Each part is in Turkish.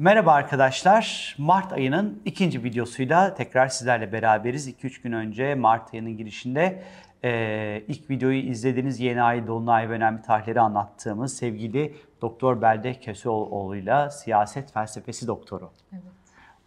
Merhaba arkadaşlar. Mart ayının ikinci videosuyla tekrar sizlerle beraberiz. 2-3 gün önce Mart ayının girişinde e, ilk videoyu izlediğiniz yeni ay, dolunay ve önemli tarihleri anlattığımız sevgili Doktor Belde Köseoğlu'yla siyaset felsefesi doktoru. Evet.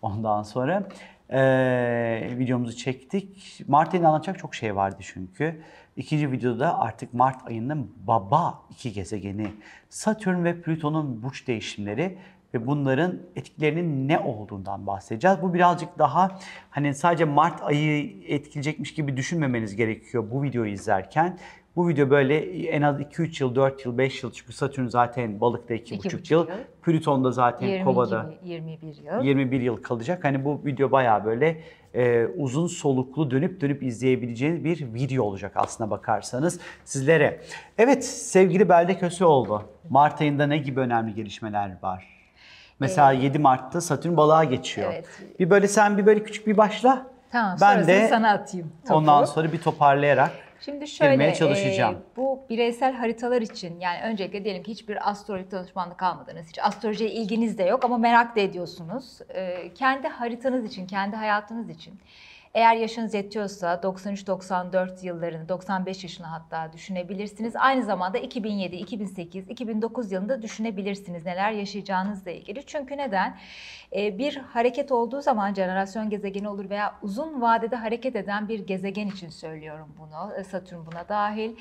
Ondan sonra e, videomuzu çektik. Mart ayında anlatacak çok şey vardı çünkü. İkinci videoda artık Mart ayının baba iki gezegeni Satürn ve Plüton'un burç değişimleri ve bunların etkilerinin ne olduğundan bahsedeceğiz. Bu birazcık daha hani sadece Mart ayı etkileyecekmiş gibi düşünmemeniz gerekiyor bu videoyu izlerken. Bu video böyle en az 2-3 yıl, 4 yıl, 5 yıl çünkü Satürn zaten balıkta 2,5 yıl. yıl. Plüton da zaten 20 kovada 21 yıl. 21 yıl kalacak. Hani bu video bayağı böyle e, uzun soluklu dönüp dönüp izleyebileceğiniz bir video olacak aslına bakarsanız sizlere. Evet sevgili Belde Köseoğlu, Mart ayında ne gibi önemli gelişmeler var? Mesela ee, 7 Mart'ta Satürn balığa geçiyor. Evet. Bir böyle sen bir böyle küçük bir başla. Tamam, ben de sana atayım topu. Ondan sonra bir toparlayarak Şimdi şöyle, çalışacağım. E, bu bireysel haritalar için yani öncelikle diyelim ki hiçbir astrolojik danışmanlık almadınız. Hiç astrolojiye ilginiz de yok ama merak da ediyorsunuz. E, kendi haritanız için, kendi hayatınız için eğer yaşınız yetiyorsa 93-94 yıllarını, 95 yaşını hatta düşünebilirsiniz. Aynı zamanda 2007, 2008, 2009 yılında düşünebilirsiniz neler yaşayacağınızla ilgili. Çünkü neden? Ee, bir hareket olduğu zaman jenerasyon gezegeni olur veya uzun vadede hareket eden bir gezegen için söylüyorum bunu. Ee, Satürn buna dahil.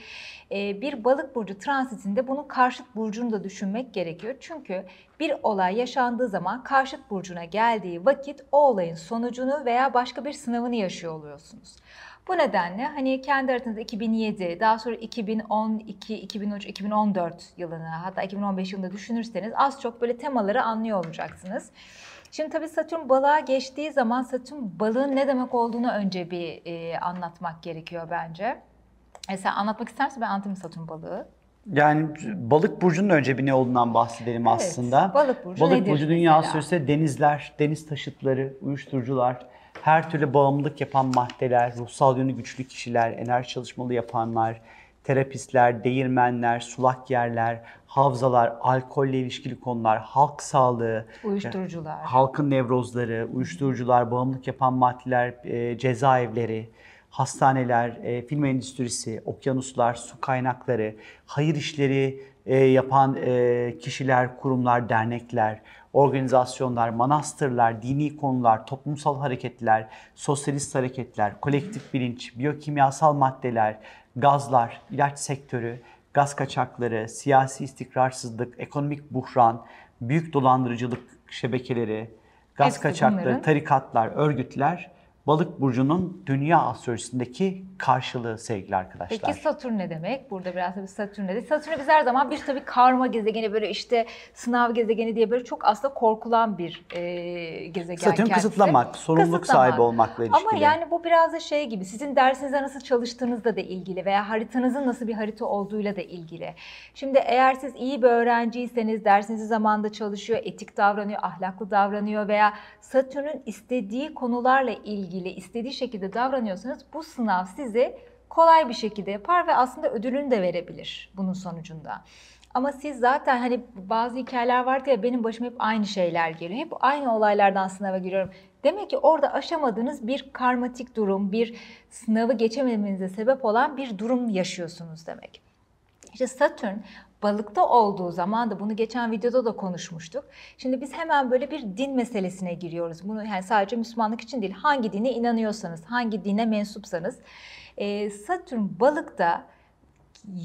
Ee, bir balık burcu transitinde bunun karşıt burcunu da düşünmek gerekiyor. Çünkü bir olay yaşandığı zaman karşıt burcuna geldiği vakit o olayın sonucunu veya başka bir sınavını yaşıyor oluyorsunuz. Bu nedenle hani kendi haritanızda 2007, daha sonra 2012, 2013, 2014 yılını hatta 2015 yılında düşünürseniz az çok böyle temaları anlıyor olacaksınız. Şimdi tabii Satürn balığa geçtiği zaman Satürn balığın ne demek olduğunu önce bir e, anlatmak gerekiyor bence. E sen anlatmak istersen ben anlatayım Satürn balığı. Yani balık burcunun önce bir ne olduğundan bahsedelim evet, aslında. Balık burcu Balık nedir burcu dünya süresi denizler, deniz taşıtları, uyuşturucular, her türlü bağımlılık yapan maddeler, ruhsal yönü güçlü kişiler, enerji çalışmalı yapanlar, terapistler, değirmenler, sulak yerler, havzalar, alkolle ilişkili konular, halk sağlığı, uyuşturucular, halkın nevrozları, uyuşturucular, bağımlılık yapan maddeler, e, cezaevleri, hastaneler, e, film endüstrisi, okyanuslar, su kaynakları, hayır işleri e, yapan e, kişiler, kurumlar, dernekler, organizasyonlar, manastırlar, dini konular, toplumsal hareketler, sosyalist hareketler, kolektif bilinç, biyokimyasal maddeler, gazlar, ilaç sektörü, gaz kaçakları, siyasi istikrarsızlık, ekonomik buhran, büyük dolandırıcılık şebekeleri, gaz Hepsi kaçakları, bunları. tarikatlar, örgütler Balık burcunun dünya astrolojisindeki karşılığı sevgili arkadaşlar. Peki Satürn ne demek? Burada biraz tabii Satürn dedi. Satürn biz her zaman bir tabii karma gezegeni böyle işte sınav gezegeni diye böyle çok aslında korkulan bir e, gezegen Satürn kendisi. kısıtlamak, sorumluluk kısıtlamak. sahibi olmakla ilişkili. Ama yani bu biraz da şey gibi sizin dersinizde nasıl çalıştığınızla da ilgili veya haritanızın nasıl bir harita olduğuyla da ilgili. Şimdi eğer siz iyi bir öğrenciyseniz dersinizi zamanında çalışıyor, etik davranıyor, ahlaklı davranıyor veya Satürn'ün istediği konularla ilgili istediği şekilde davranıyorsanız bu sınav sizi kolay bir şekilde yapar ve aslında ödülünü de verebilir bunun sonucunda. Ama siz zaten hani bazı hikayeler vardı ya benim başıma hep aynı şeyler geliyor. Hep aynı olaylardan sınava giriyorum. Demek ki orada aşamadığınız bir karmatik durum, bir sınavı geçememenize sebep olan bir durum yaşıyorsunuz demek. İşte Satürn balıkta olduğu zaman da bunu geçen videoda da konuşmuştuk. Şimdi biz hemen böyle bir din meselesine giriyoruz. Bunu yani sadece Müslümanlık için değil, hangi dine inanıyorsanız, hangi dine mensupsanız. Ee, Satürn balıkta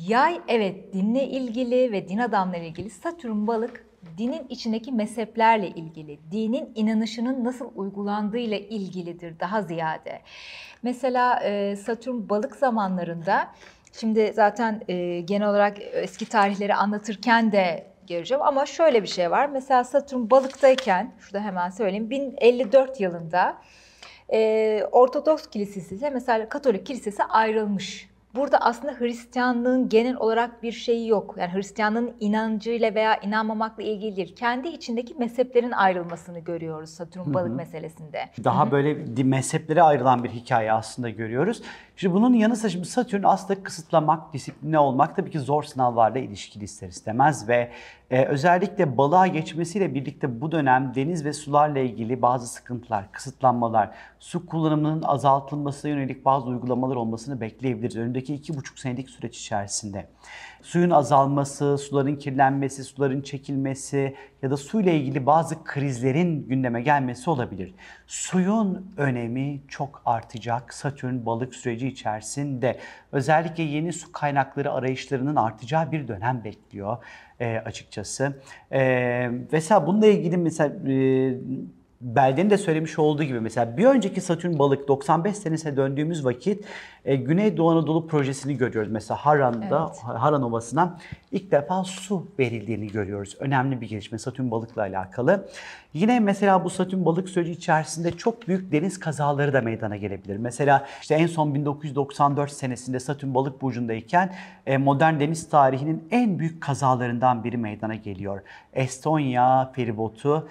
yay evet dinle ilgili ve din adamları ilgili. Satürn balık dinin içindeki mezheplerle ilgili, dinin inanışının nasıl uygulandığıyla ilgilidir daha ziyade. Mesela e, Satürn balık zamanlarında Şimdi zaten e, genel olarak eski tarihleri anlatırken de göreceğim ama şöyle bir şey var. Mesela Satürn balıktayken, şurada hemen söyleyeyim, 1054 yılında e, Ortodoks Kilisesi ise mesela Katolik Kilisesi ayrılmış. Burada aslında Hristiyanlığın genel olarak bir şeyi yok. Yani Hristiyanlığın inancıyla veya inanmamakla ilgili değil. Kendi içindeki mezheplerin ayrılmasını görüyoruz Satürn balık Hı-hı. meselesinde. Daha Hı-hı. böyle mezheplere ayrılan bir hikaye aslında görüyoruz. Şimdi bunun yanı sıra şimdi Satürn aslında kısıtlamak, disipline olmak tabii ki zor sınavlarla ilişkili ister istemez ve e, özellikle balığa geçmesiyle birlikte bu dönem deniz ve sularla ilgili bazı sıkıntılar, kısıtlanmalar, su kullanımının azaltılmasına yönelik bazı uygulamalar olmasını bekleyebiliriz önündeki iki buçuk senelik süreç içerisinde. Suyun azalması, suların kirlenmesi, suların çekilmesi ya da suyla ilgili bazı krizlerin gündeme gelmesi olabilir. Suyun önemi çok artacak Satürn balık süreci içerisinde. Özellikle yeni su kaynakları arayışlarının artacağı bir dönem bekliyor e, açıkçası. E, mesela bununla ilgili mesela e, Belde'nin de söylemiş olduğu gibi mesela bir önceki Satürn balık 95 senesine döndüğümüz vakit e, Güneydoğu Anadolu projesini görüyoruz. Mesela Haran'da, Evet. Haran Ovası'na ilk defa su verildiğini görüyoruz. Önemli bir gelişme Satürn balıkla alakalı. Yine mesela bu Satürn balık süreci içerisinde çok büyük deniz kazaları da meydana gelebilir. Mesela işte en son 1994 senesinde Satürn balık burcundayken e, modern deniz tarihinin en büyük kazalarından biri meydana geliyor. Estonya feribotu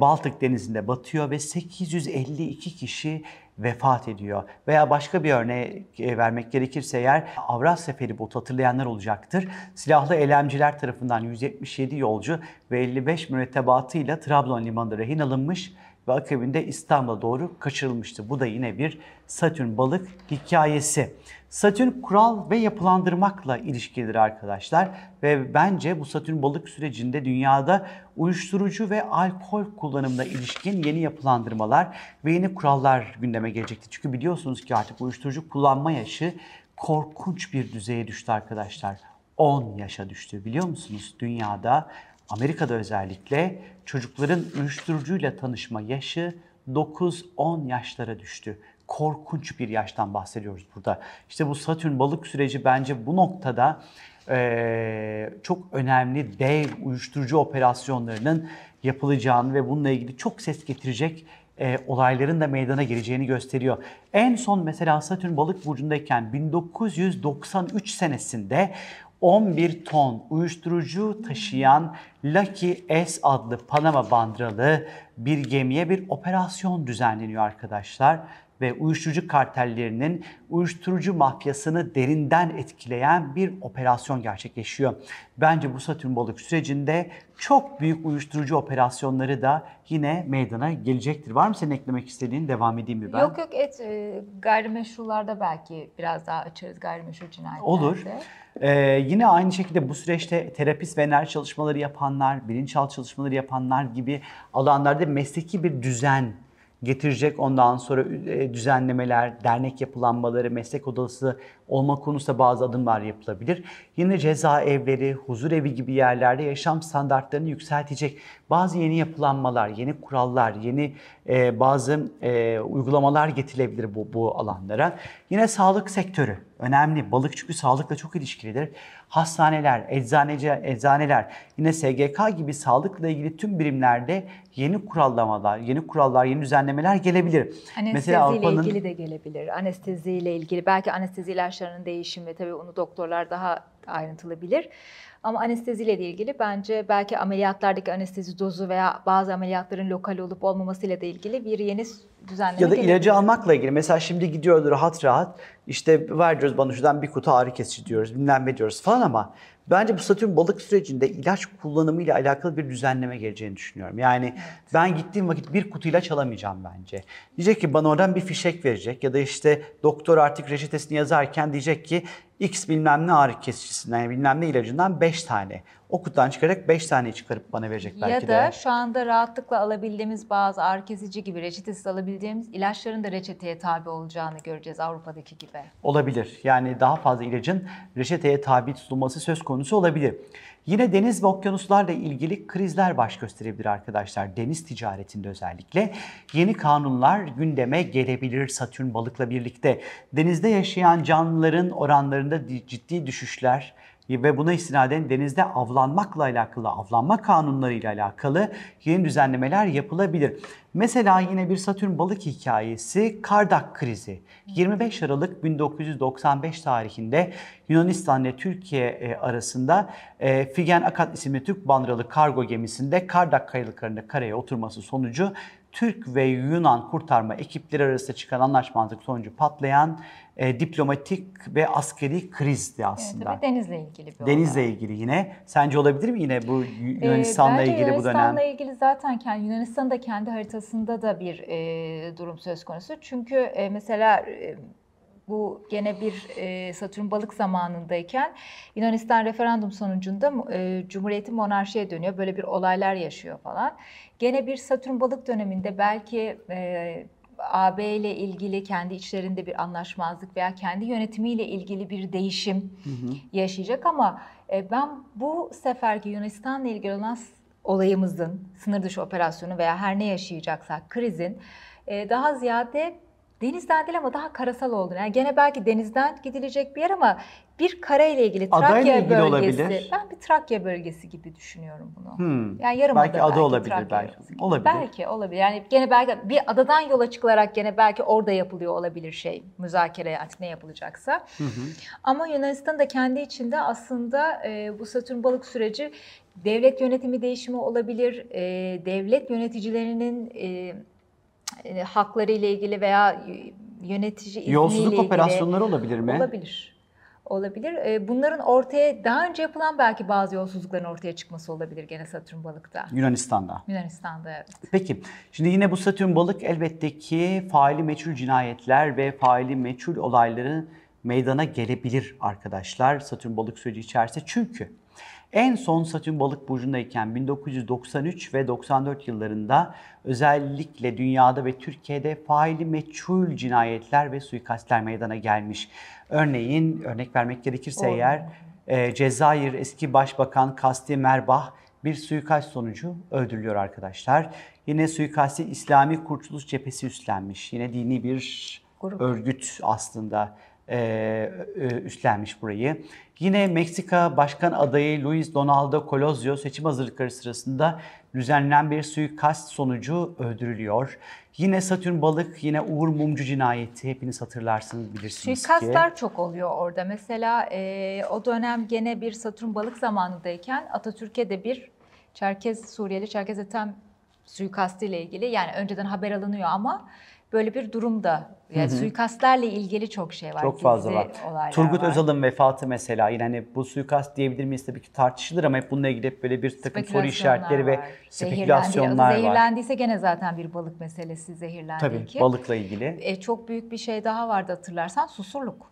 Baltık denizinde batıyor ve 852 kişi vefat ediyor. Veya başka bir örnek e, vermek gerekirse eğer Avrasya feribotu hatırlayanlar olacaktır. Silahlı eylemciler tarafından 177 yolcu ve 55 mürettebatıyla Trabzon limanında rehin alınmış ve akabinde İstanbul'a doğru kaçırılmıştı. Bu da yine bir Satürn balık hikayesi. Satürn kural ve yapılandırmakla ilişkilidir arkadaşlar ve bence bu Satürn balık sürecinde dünyada uyuşturucu ve alkol kullanımına ilişkin yeni yapılandırmalar ve yeni kurallar gündeme gelecektir. Çünkü biliyorsunuz ki artık uyuşturucu kullanma yaşı korkunç bir düzeye düştü arkadaşlar. 10 yaşa düştü biliyor musunuz? Dünyada Amerika'da özellikle çocukların uyuşturucuyla tanışma yaşı 9-10 yaşlara düştü. Korkunç bir yaştan bahsediyoruz burada. İşte bu Satürn balık süreci bence bu noktada eee, çok önemli dev uyuşturucu operasyonlarının yapılacağını ve bununla ilgili çok ses getirecek e, olayların da meydana geleceğini gösteriyor. En son mesela Satürn balık burcundayken 1993 senesinde 11 ton uyuşturucu taşıyan Lucky S adlı Panama bandralı bir gemiye bir operasyon düzenleniyor arkadaşlar ve uyuşturucu kartellerinin uyuşturucu mafyasını derinden etkileyen bir operasyon gerçekleşiyor. Bence bu Satürn balık sürecinde çok büyük uyuşturucu operasyonları da yine meydana gelecektir. Var mı senin eklemek istediğin? Devam edeyim mi ben? Yok yok et e, gayrimeşrularda belki biraz daha açarız gayrimeşru cinayetlerde. Olur. Ee, yine aynı şekilde bu süreçte terapist ve enerji çalışmaları yapanlar, bilinçaltı çalışmaları yapanlar gibi alanlarda mesleki bir düzen getirecek. Ondan sonra e, düzenlemeler, dernek yapılanmaları, meslek odası olma konusunda bazı adımlar yapılabilir. Yine cezaevleri, huzur evi gibi yerlerde yaşam standartlarını yükseltecek bazı yeni yapılanmalar, yeni kurallar, yeni e, bazı e, uygulamalar getirilebilir bu, bu alanlara. Yine sağlık sektörü önemli. Balık çünkü sağlıkla çok ilişkilidir. Hastaneler, eczaneci, eczaneler, yine SGK gibi sağlıkla ilgili tüm birimlerde yeni kurallamalar, yeni kurallar, yeni düzenlemeler gelebilir. Anesteziyle ilgili de gelebilir. Anesteziyle ilgili belki anestezi ilaçlarının değişimi tabii onu doktorlar daha ayrıntılı bilir. Ama anesteziyle de ilgili bence belki ameliyatlardaki anestezi dozu veya bazı ameliyatların lokal olup olmamasıyla da ilgili bir yeni düzenleme Ya da gelebilir. ilacı almakla ilgili. Mesela şimdi gidiyoruz rahat rahat işte ver diyoruz bana şuradan bir kutu ağrı kesici diyoruz bilmem ne diyoruz falan ama bence bu Satürn balık sürecinde ilaç kullanımıyla alakalı bir düzenleme geleceğini düşünüyorum. Yani ben gittiğim vakit bir kutu ilaç alamayacağım bence. Diyecek ki bana oradan bir fişek verecek ya da işte doktor artık reçetesini yazarken diyecek ki X bilmem ne ağrı kesicisinden bilmem ne ilacından 5 tane. O kutudan çıkarak 5 tane çıkarıp bana verecek belki Ya de. da şu anda rahatlıkla alabildiğimiz bazı ağrı kesici gibi reçetesiz alabildiğimiz ilaçların da reçeteye tabi olacağını göreceğiz Avrupa'daki gibi. Olabilir. Yani daha fazla ilacın reçeteye tabi tutulması söz konusu olabilir. Yine deniz ve okyanuslarla ilgili krizler baş gösterebilir arkadaşlar. Deniz ticaretinde özellikle yeni kanunlar gündeme gelebilir Satürn balıkla birlikte. Denizde yaşayan canlıların oranlarında di- ciddi düşüşler ve buna istinaden denizde avlanmakla alakalı, avlanma kanunlarıyla alakalı yeni düzenlemeler yapılabilir. Mesela yine bir Satürn balık hikayesi Kardak krizi. 25 Aralık 1995 tarihinde Yunanistan ile Türkiye e, arasında e, Figen Akat isimli Türk bandıralı kargo gemisinde Kardak kayalıklarında karaya oturması sonucu Türk ve Yunan kurtarma ekipleri arasında çıkan anlaşmazlık sonucu patlayan e, diplomatik ve askeri krizdi Evet, aslında. tabii denizle ilgili bir Denizle olay. ilgili yine. Sence olabilir mi yine bu Ee, Yunanistan'la bence ilgili bu dönem? Yunanistan'la ilgili zaten kendi, Yunanistan'ın da kendi haritasında da bir e, durum söz konusu. Çünkü e, mesela e, bu gene bir e, Satürn balık zamanındayken Yunanistan referandum sonucunda e, Cumhuriyeti monarşiye dönüyor. Böyle bir olaylar yaşıyor falan. Gene bir Satürn balık döneminde belki e, AB ile ilgili kendi içlerinde bir anlaşmazlık veya kendi yönetimiyle ilgili bir değişim yaşayacak ama e, ben bu seferki Yunanistan'la ilgili olan olayımızın, sınır dışı operasyonu veya her ne yaşayacaksak krizin e, daha ziyade denizden değil ama daha karasal olduğunu. Yani gene belki denizden gidilecek bir yer ama bir kara ile ilgili Adayla Trakya ilgili bölgesi. olabilir. Ben bir Trakya bölgesi gibi düşünüyorum bunu. Hmm. Yani yarım Belki ada olabilir Trakya belki. bölgesi. Olabilir. Belki olabilir. Yani gene belki bir adadan yola çıkılarak gene belki orada yapılıyor olabilir şey. Müzakere artık ne yapılacaksa. Ama Yunanistan da kendi içinde aslında e, bu Satürn balık süreci devlet yönetimi değişimi olabilir. E, devlet yöneticilerinin e, e, hakları ile ilgili veya yönetici izniyle Yolsuzluk ilgili operasyonları olabilir mi? olabilir. Olabilir. E, bunların ortaya daha önce yapılan belki bazı yolsuzlukların ortaya çıkması olabilir gene Satürn balıkta. Yunanistan'da. Yunanistan'da evet. Peki, şimdi yine bu Satürn balık elbette ki faili meçhul cinayetler ve faili meçhul olayları meydana gelebilir arkadaşlar Satürn balık süreci içerisinde. Çünkü en son Satürn balık burcundayken 1993 ve 94 yıllarında özellikle dünyada ve Türkiye'de faili meçhul cinayetler ve suikastler meydana gelmiş. Örneğin örnek vermek gerekirse Doğru. eğer e, Cezayir eski başbakan Kasti Merbah bir suikast sonucu öldürülüyor arkadaşlar. Yine suikasti İslami Kurtuluş Cephesi üstlenmiş. Yine dini bir Grup. örgüt aslında üstlenmiş burayı. Yine Meksika Başkan adayı Luis Donaldo Colosio seçim hazırlıkları sırasında düzenlenen bir suikast sonucu öldürülüyor. Yine Satürn Balık, yine Uğur Mumcu cinayeti hepiniz hatırlarsınız bilirsiniz ki. Suikastlar çok oluyor orada. Mesela e, o dönem gene bir Satürn balık zamanındayken Atatürk'e de bir Çerkez Suriyeli Çerkez Ethem suikastı ile ilgili yani önceden haber alınıyor ama böyle bir durumda yani suikastlerle ilgili çok şey var. Çok fazla var. Turgut var. Özal'ın vefatı mesela yine hani bu suikast diyebilir miyiz tabii ki tartışılır ama hep bununla ilgili hep böyle bir takım soru işaretleri ve var. spekülasyonlar Zehirlendi. var. Zehirlendiyse gene zaten bir balık meselesi zehirlendi Tabii ki. balıkla ilgili. E, çok büyük bir şey daha vardı hatırlarsan susurluk.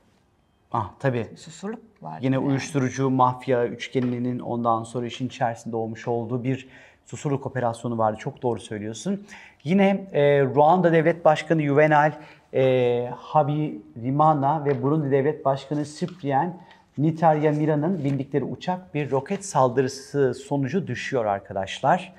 Ah tabii. Susurluk vardı. Yine yani. uyuşturucu, mafya üçgeninin ondan sonra işin içerisinde olmuş olduğu bir susurluk operasyonu vardı. Çok doğru söylüyorsun. Yine e, Ruanda Devlet Başkanı Juvenal e, Habyarimana ve Burundi Devlet Başkanı Cyprien Nityamira'nın bindikleri uçak bir roket saldırısı sonucu düşüyor arkadaşlar.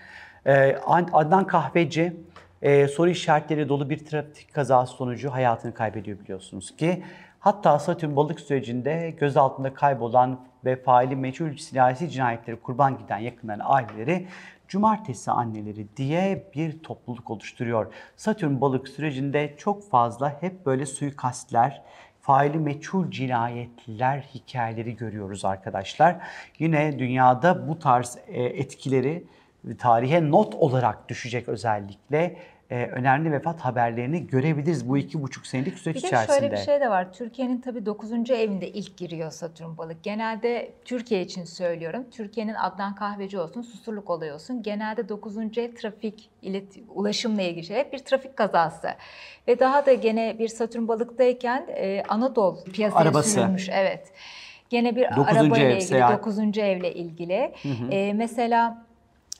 E, Adnan Kahveci e, soru işaretleri dolu bir trafik kazası sonucu hayatını kaybediyor biliyorsunuz ki. Hatta Satürn balık sürecinde gözaltında kaybolan ve faili meçhul siyasi cinayetleri kurban giden yakınların aileleri cumartesi anneleri diye bir topluluk oluşturuyor. Satürn balık sürecinde çok fazla hep böyle suikastler, faili meçhul cinayetler hikayeleri görüyoruz arkadaşlar. Yine dünyada bu tarz e, etkileri tarihe not olarak düşecek özellikle e, önemli vefat haberlerini görebiliriz bu iki buçuk senelik süreç Bir de içerisinde. şöyle bir şey de var. Türkiye'nin tabii 9. evinde ilk giriyor Satürn balık. Genelde Türkiye için söylüyorum. Türkiye'nin Adnan Kahveci olsun, Susurluk olayı olsun. Genelde 9. ev trafik, ilet, ulaşımla ilgili şey. Hep bir trafik kazası. Ve daha da gene bir Satürn balıktayken e, Anadolu piyasaya Arabası. sürülmüş. Evet. Gene bir Dokuzuncu arabayla ev, ilgili, seyahat. 9. evle ilgili. E, mesela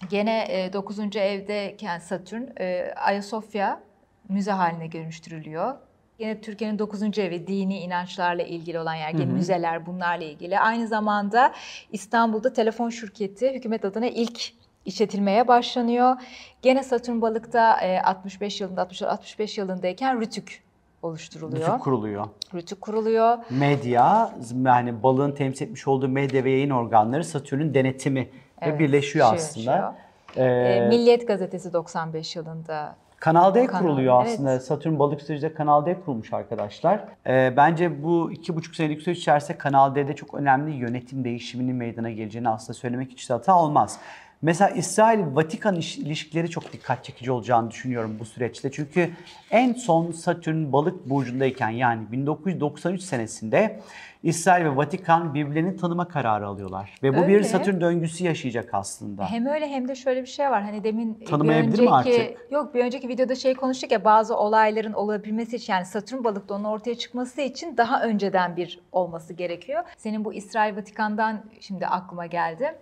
Gene 9. evdeyken Satürn e, Ayasofya müze haline dönüştürülüyor. Yine Türkiye'nin 9. evi dini inançlarla ilgili olan yer, gene müzeler bunlarla ilgili. Aynı zamanda İstanbul'da telefon şirketi hükümet adına ilk işletilmeye başlanıyor. Gene Satürn Balık'ta e, 65 yılında 60 65 yılındayken Rütük oluşturuluyor. Rütük kuruluyor. Rütük kuruluyor. Medya, yani balığın temsil etmiş olduğu medya ve yayın organları Satürn'ün denetimi ve Evet, birleşiyor şey aslında. E, Ee, Milliyet Gazetesi 95 yılında Kanal D Kanal, kuruluyor evet. aslında. Satürn balık sürecinde Kanal D kurulmuş arkadaşlar. Ee, bence bu iki buçuk senelik süreç içerisinde Kanal D'de çok önemli yönetim değişiminin meydana geleceğini aslında söylemek hiç de hata olmaz. Mesela İsrail-Vatikan iş- ilişkileri çok dikkat çekici olacağını düşünüyorum bu süreçte. Çünkü en son Satürn balık burcundayken yani 1993 senesinde İsrail ve Vatikan birbirlerini tanıma kararı alıyorlar. Ve bu bir Öyle. Satürn döngüsü yaşayacak aslında. Hem öyle hem de şöyle bir şey var. Hani demin bir Tanımayabilir mi önceki artık? yok bir önceki videoda şey konuştuk ya bazı olayların olabilmesi için yani Satürn balıkta onun ortaya çıkması için daha önceden bir olması gerekiyor. Senin bu İsrail Vatikan'dan şimdi aklıma geldi.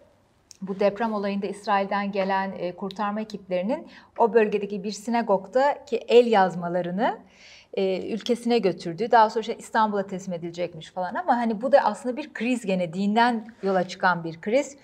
Bu deprem olayında İsrail'den gelen e, kurtarma ekiplerinin o bölgedeki bir sinagogda ki el yazmalarını e, ülkesine götürdüğü, daha sonra işte İstanbul'a teslim edilecekmiş falan ama hani bu da aslında bir kriz gene dinden yola çıkan bir kriz.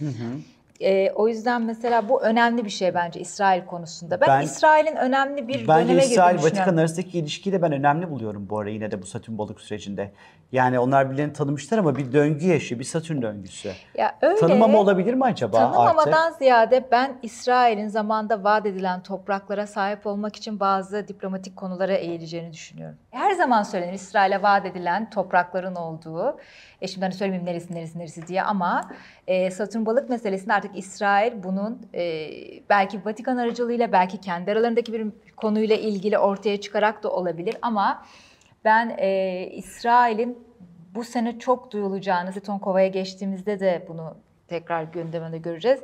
E, o yüzden mesela bu önemli bir şey bence İsrail konusunda. Ben, Ben- İsrail'in önemli bir Bence döneme İsrail Vatikan arasındaki ilişkiyi de ben önemli buluyorum bu ara yine de bu Satürn balık sürecinde. Yani onlar birbirlerini tanımışlar ama bir döngü yaşıyor, bir Satürn döngüsü. Ya öyle. Tanımama olabilir mi acaba artık? Tanımamadan ziyade ben İsrail'in zamanda vaat edilen topraklara sahip olmak için bazı diplomatik konulara eğileceğini düşünüyorum. Her zaman söylenir İsrail'e vaat edilen toprakların olduğu. E şimdi hani söylemeyeyim neresi neresi neresi diye ama e, Satürn balık meselesinde artık İsrail bunun e, belki Vatikan aracılığıyla belki kendi aralarındaki bir konuyla ilgili ortaya çıkarak da olabilir ama ben e, İsrail'in bu sene çok duyulacağını, Zitonkova'ya geçtiğimizde de bunu tekrar gündeminde göreceğiz.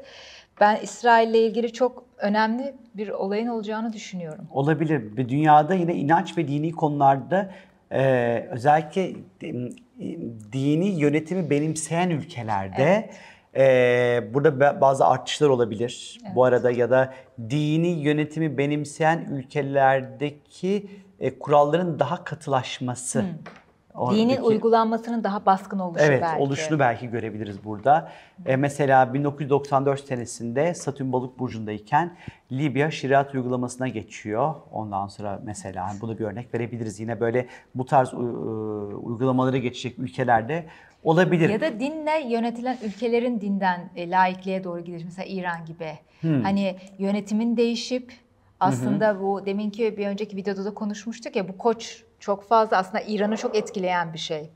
Ben İsrail'le ilgili çok önemli bir olayın olacağını düşünüyorum. Olabilir. Dünyada yine inanç ve dini konularda e, özellikle dini yönetimi benimseyen ülkelerde e, burada bazı artışlar olabilir. Bu arada ya da dini yönetimi benimseyen ülkelerdeki e, kuralların daha katılaşması. Dinin Oradaki- uygulanmasının daha baskın oluşu Evet, belki. oluşunu belki görebiliriz burada. E, mesela 1994 senesinde Satürn balık burcundayken Libya şeriat uygulamasına geçiyor. Ondan sonra mesela bunu bir örnek verebiliriz. Yine böyle bu tarz u- u- uygulamalara geçecek ülkelerde olabilir. Ya da dinle yönetilen ülkelerin dinden e, laikliğe doğru gidiş. Mesela İran gibi. Hmm. Hani yönetimin değişip aslında bu deminki bir önceki videoda da konuşmuştuk ya bu koç çok fazla aslında İran'ı çok etkileyen bir şey.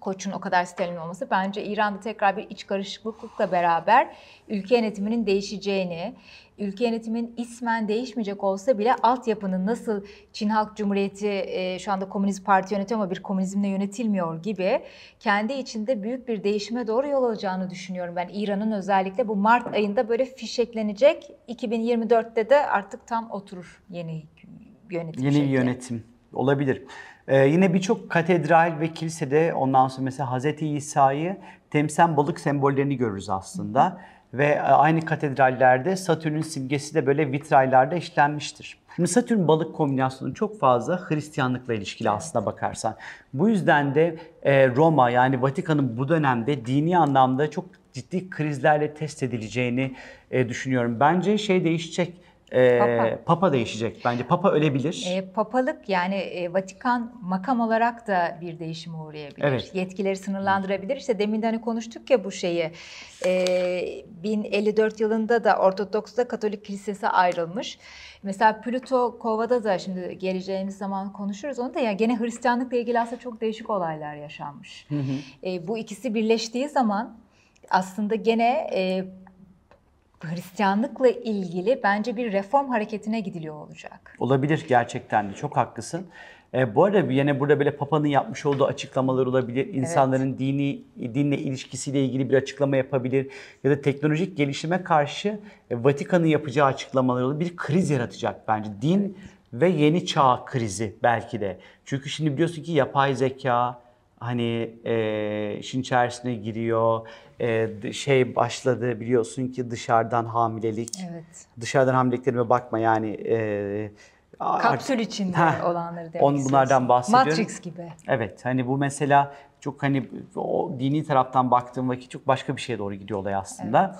Koç'un o kadar steril olması bence İran'da tekrar bir iç karışıklıkla beraber ülke yönetiminin değişeceğini, ülke yönetimin ismen değişmeyecek olsa bile altyapının nasıl Çin Halk Cumhuriyeti e, şu anda Komünist Parti yönetiyor ama bir komünizmle yönetilmiyor gibi kendi içinde büyük bir değişime doğru yol alacağını düşünüyorum. Ben İran'ın özellikle bu Mart ayında böyle fişeklenecek. 2024'te de artık tam oturur yeni yönetim Yeni şekli. yönetim olabilir. Ee, yine birçok katedral ve kilisede ondan sonra mesela Hazreti İsa'yı temsilen balık sembollerini görürüz aslında. Ve e, aynı katedrallerde Satürn'ün simgesi de böyle vitraylarda işlenmiştir. Şimdi Satürn balık kombinasyonu çok fazla Hristiyanlıkla ilişkili aslına bakarsan. Bu yüzden de e, Roma yani Vatikan'ın bu dönemde dini anlamda çok ciddi krizlerle test edileceğini e, düşünüyorum. Bence şey değişecek. E, Papa. Papa değişecek bence. Papa ölebilir. E, papalık yani e, Vatikan makam olarak da bir değişime uğrayabilir. Evet. Yetkileri sınırlandırabilir. İşte demin de hani konuştuk ya bu şeyi. E, 1054 yılında da Ortodoks'ta Katolik Kilisesi ayrılmış. Mesela Plüto Kova'da da şimdi geleceğimiz zaman konuşuruz onu da ya gene Hristiyanlıkla ilgili aslında çok değişik olaylar yaşanmış. E, bu ikisi birleştiği zaman aslında gene e, Hristiyanlıkla ilgili bence bir reform hareketine gidiliyor olacak. Olabilir gerçekten de çok haklısın. E, bu arada yine burada böyle Papa'nın yapmış olduğu açıklamalar olabilir. İnsanların dini dinle ilişkisiyle ilgili bir açıklama yapabilir. Ya da teknolojik gelişime karşı e, Vatikan'ın yapacağı açıklamalar olabilir. Bir kriz yaratacak bence. Din ve yeni çağ krizi belki de. Çünkü şimdi biliyorsun ki yapay zeka hani e, işin içerisine giriyor. E, şey başladı biliyorsun ki dışarıdan hamilelik. Evet. Dışarıdan hamileliklerime bakma yani. E, Kapsül içinde Heh, olanları demek on- bunlardan bahsediyorum. Matrix gibi. Evet hani bu mesela çok hani o dini taraftan baktığım vakit çok başka bir şeye doğru gidiyor olay aslında.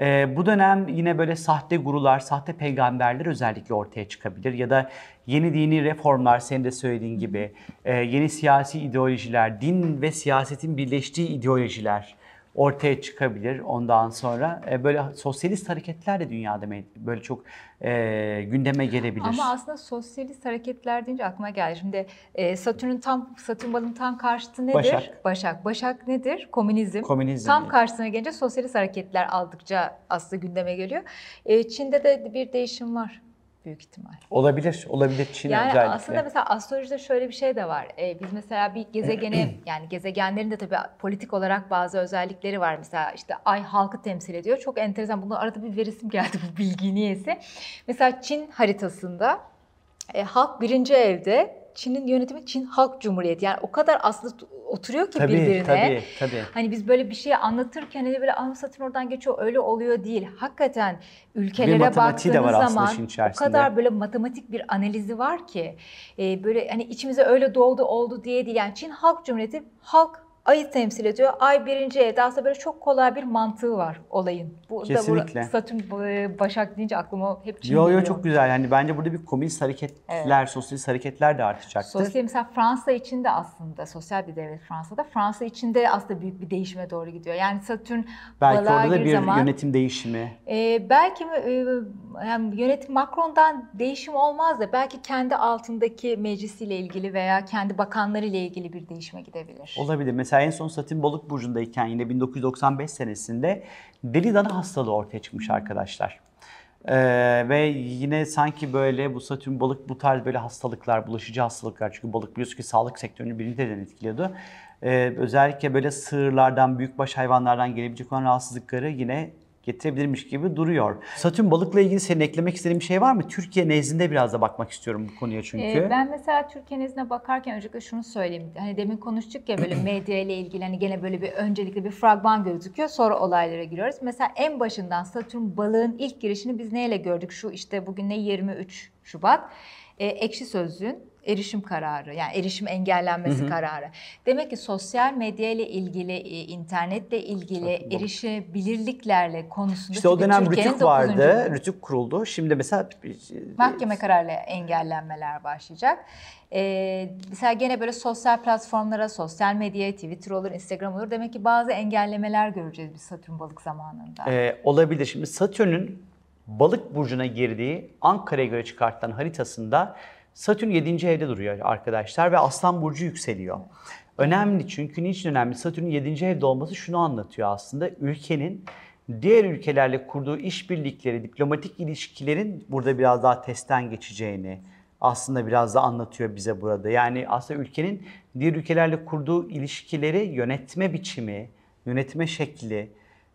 Ee, bu dönem yine böyle sahte gurular, sahte peygamberler özellikle ortaya çıkabilir ya da yeni dini reformlar senin de söylediğin gibi e, yeni siyasi ideolojiler, din ve siyasetin birleştiği ideolojiler ortaya çıkabilir ondan sonra. E, böyle sosyalist hareketler de dünyada böyle çok e, gündeme gelebilir. Ama aslında sosyalist hareketler deyince aklıma geldi. Şimdi e, Satürn'ün tam Satürn balığın tam karşıtı nedir? Başak. Başak. Başak nedir? Komünizm. Komünizm. Tam karşısına gelince sosyalist hareketler aldıkça aslında gündeme geliyor. E, Çin'de de bir değişim var büyük ihtimal. Olabilir, olabilir Çin Yani özellikle. aslında mesela astrolojide şöyle bir şey de var. Ee, biz mesela bir gezegeni yani gezegenlerin de tabii politik olarak bazı özellikleri var. Mesela işte ay halkı temsil ediyor. Çok enteresan. Bunu arada bir verisim geldi bu bilgi niyeyse. Mesela Çin haritasında e, halk birinci evde Çin'in yönetimi Çin Halk Cumhuriyeti. Yani o kadar aslında oturuyor ki tabii, birbirine. tabii, tabii. Hani biz böyle bir şeyi anlatırken hani böyle "Aa, Satürn oradan geçiyor öyle oluyor değil. Hakikaten ülkelere matematiği de baktığınız var zaman o kadar böyle matematik bir analizi var ki e, böyle hani içimize öyle doğdu oldu diye değil. Yani Çin Halk Cumhuriyeti halk ayı temsil ediyor. Ay birinci evde aslında böyle çok kolay bir mantığı var olayın. Bu Kesinlikle. Da Satürn e, Başak deyince aklıma hep Çin Yo yo çok güzel. Yani bence burada bir komünist hareketler, sosyalist hareketler de artacaktır. Sosyal mesela Fransa için de aslında sosyal bir devlet Fransa'da. Fransa için de aslında büyük bir değişime doğru gidiyor. Yani Satürn Belki orada da bir zaman, yönetim değişimi. e, belki mi, e, yani yönetim Macron'dan değişim olmaz da belki kendi altındaki meclisiyle ilgili veya kendi bakanlarıyla ilgili bir değişime gidebilir. Olabilir. Mesela en son Satürn Balık burcundayken yine 1995 senesinde deli dana hastalığı ortaya çıkmış arkadaşlar. Ee, ve yine sanki böyle bu Satürn balık bu tarz böyle hastalıklar, bulaşıcı hastalıklar çünkü balık biliyorsun ki sağlık sektörünü birinci neden etkiliyordu. Ee, özellikle böyle sığırlardan, büyükbaş hayvanlardan gelebilecek olan rahatsızlıkları yine getirebilirmiş gibi duruyor. Satürn balıkla ilgili senin eklemek istediğin bir şey var mı? Türkiye nezdinde biraz da bakmak istiyorum bu konuya çünkü. Ee, ben mesela Türkiye nezdine bakarken öncelikle şunu söyleyeyim. Hani demin konuştuk ya böyle medya ile ilgili hani gene böyle bir öncelikle bir fragman gözüküyor sonra olaylara giriyoruz. Mesela en başından Satürn balığın ilk girişini biz neyle gördük? Şu işte bugün ne 23 Şubat. Ee, ekşi Sözlüğün erişim kararı yani erişim engellenmesi kararı. Demek ki sosyal medya ile ilgili, e, internetle ilgili balık. erişebilirliklerle konusunda İşte o dönem Türkiye'nin Rütük 9. vardı. Rütük kuruldu. Şimdi mesela Mahkeme kararıyla engellenmeler başlayacak. Ee, mesela gene böyle sosyal platformlara, sosyal medyaya, Twitter olur, Instagram olur. Demek ki bazı engellemeler göreceğiz biz Satürn balık zamanında. Ee, olabilir. Şimdi Satürn'ün balık burcuna girdiği Ankara'ya göre çıkartılan haritasında Satürn 7. evde duruyor arkadaşlar ve Aslan Burcu yükseliyor. Önemli çünkü niçin önemli? Satürn'ün 7. evde olması şunu anlatıyor aslında. Ülkenin diğer ülkelerle kurduğu işbirlikleri, diplomatik ilişkilerin burada biraz daha testten geçeceğini aslında biraz da anlatıyor bize burada. Yani aslında ülkenin diğer ülkelerle kurduğu ilişkileri yönetme biçimi, yönetme şekli,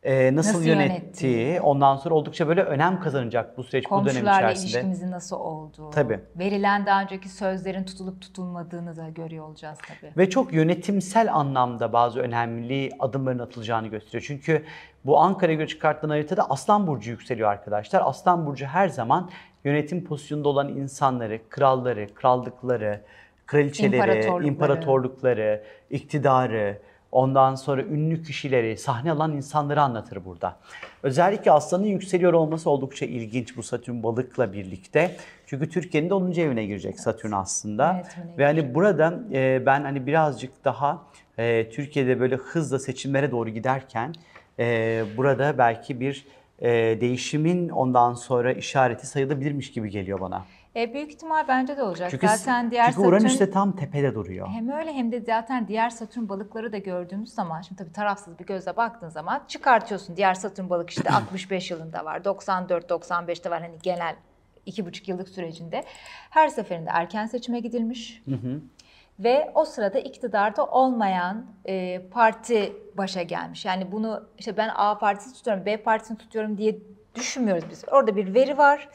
e, nasıl, Nasıl yönettiği, yönettiği. ondan sonra oldukça böyle önem kazanacak bu süreç, bu dönem Komşularla içerisinde. ilişkimizin nasıl olduğu, Tabii. verilen daha önceki sözlerin tutulup tutulmadığını da görüyor olacağız tabii. Ve çok yönetimsel anlamda bazı önemli adımların atılacağını gösteriyor. Çünkü bu Ankara'ya göre çıkartılan haritada Aslan Burcu yükseliyor arkadaşlar. Aslan Burcu her zaman yönetim pozisyonunda olan insanları, kralları, krallıkları, kraliçeleri, İmparatorlukları. imparatorlukları, iktidarı, ondan sonra ünlü kişileri, sahne alan insanları anlatır burada. Özellikle Aslan'ın yükseliyor olması oldukça ilginç bu Satürn balıkla birlikte. Çünkü Türkiye'nin de 10. evine girecek Satürn aslında. Yönetimine Ve hani burada e, ben hani birazcık daha e, Türkiye'de böyle hızla seçimlere doğru giderken e, burada belki bir e, değişimin ondan sonra işareti sayılabilirmiş gibi geliyor bana. E, büyük ihtimal bence de olacak. Çünkü, zaten diğer çünkü Satürn... Uranüs de tam tepede duruyor. Hem öyle hem de zaten diğer Satürn balıkları da gördüğümüz zaman şimdi tabii tarafsız bir gözle baktığın zaman çıkartıyorsun. Diğer Satürn balık işte 65 yılında var, 94 95'te var hani genel iki buçuk yıllık sürecinde. Her seferinde erken seçime gidilmiş. Ve o sırada iktidarda olmayan e, parti başa gelmiş. Yani bunu işte ben A partisi tutuyorum, B partisini tutuyorum diye düşünmüyoruz biz. Orada bir veri var.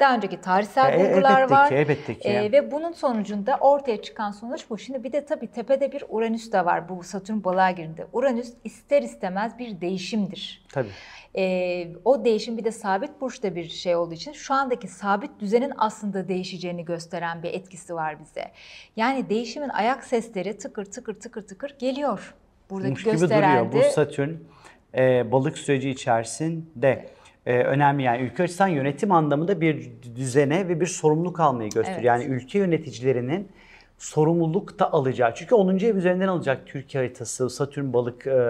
Daha önceki tarihsel E, bulgular elbette var. ki, elbette ki. E, ve bunun sonucunda ortaya çıkan sonuç bu. Şimdi bir de tabii tepede bir Uranüs de var bu Satürn balığa girdiğinde. Uranüs ister istemez bir değişimdir. Tabii. E, o değişim bir de sabit burçta bir şey olduğu için şu andaki sabit düzenin aslında değişeceğini gösteren bir etkisi var bize. Yani değişimin ayak sesleri tıkır tıkır tıkır tıkır geliyor. Buradaki Muş gibi gösterende duruyor. Bu Satürn e, balık süreci içerisinde e, önemli yani ülke açısından yönetim anlamında bir düzene ve bir sorumluluk almayı gösteriyor. Evet. Yani ülke yöneticilerinin sorumluluk da alacağı. Çünkü 10. ev üzerinden alacak Türkiye haritası, Satürn balık e,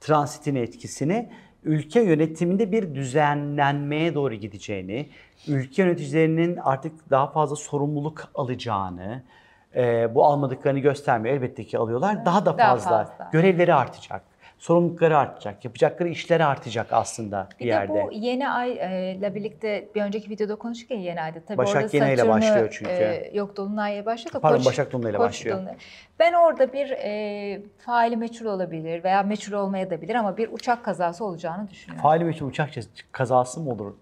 transitin etkisini ülke yönetiminde bir düzenlenmeye doğru gideceğini, ülke yöneticilerinin artık daha fazla sorumluluk alacağını, e, bu almadıklarını göstermiyor. Elbette ki alıyorlar. Daha da Daha fazla, fazla. görevleri artacak, sorumlulukları artacak, yapacakları işler artacak aslında bir, Bir yerde. de bu yeni ayla birlikte bir önceki videoda konuştuk ya yeni ayda. Tabii Başak orada yeni ayla başlıyor çünkü. e, yok Dolunay'la başlıyor da Pardon, Koç, Başak Dolunay'la başlıyor. Dolunay. Ben orada bir e, faili meçhul olabilir veya meçhul olmaya da bilir ama bir uçak kazası olacağını düşünüyorum. Faali meçhul uçak kazası mı olur?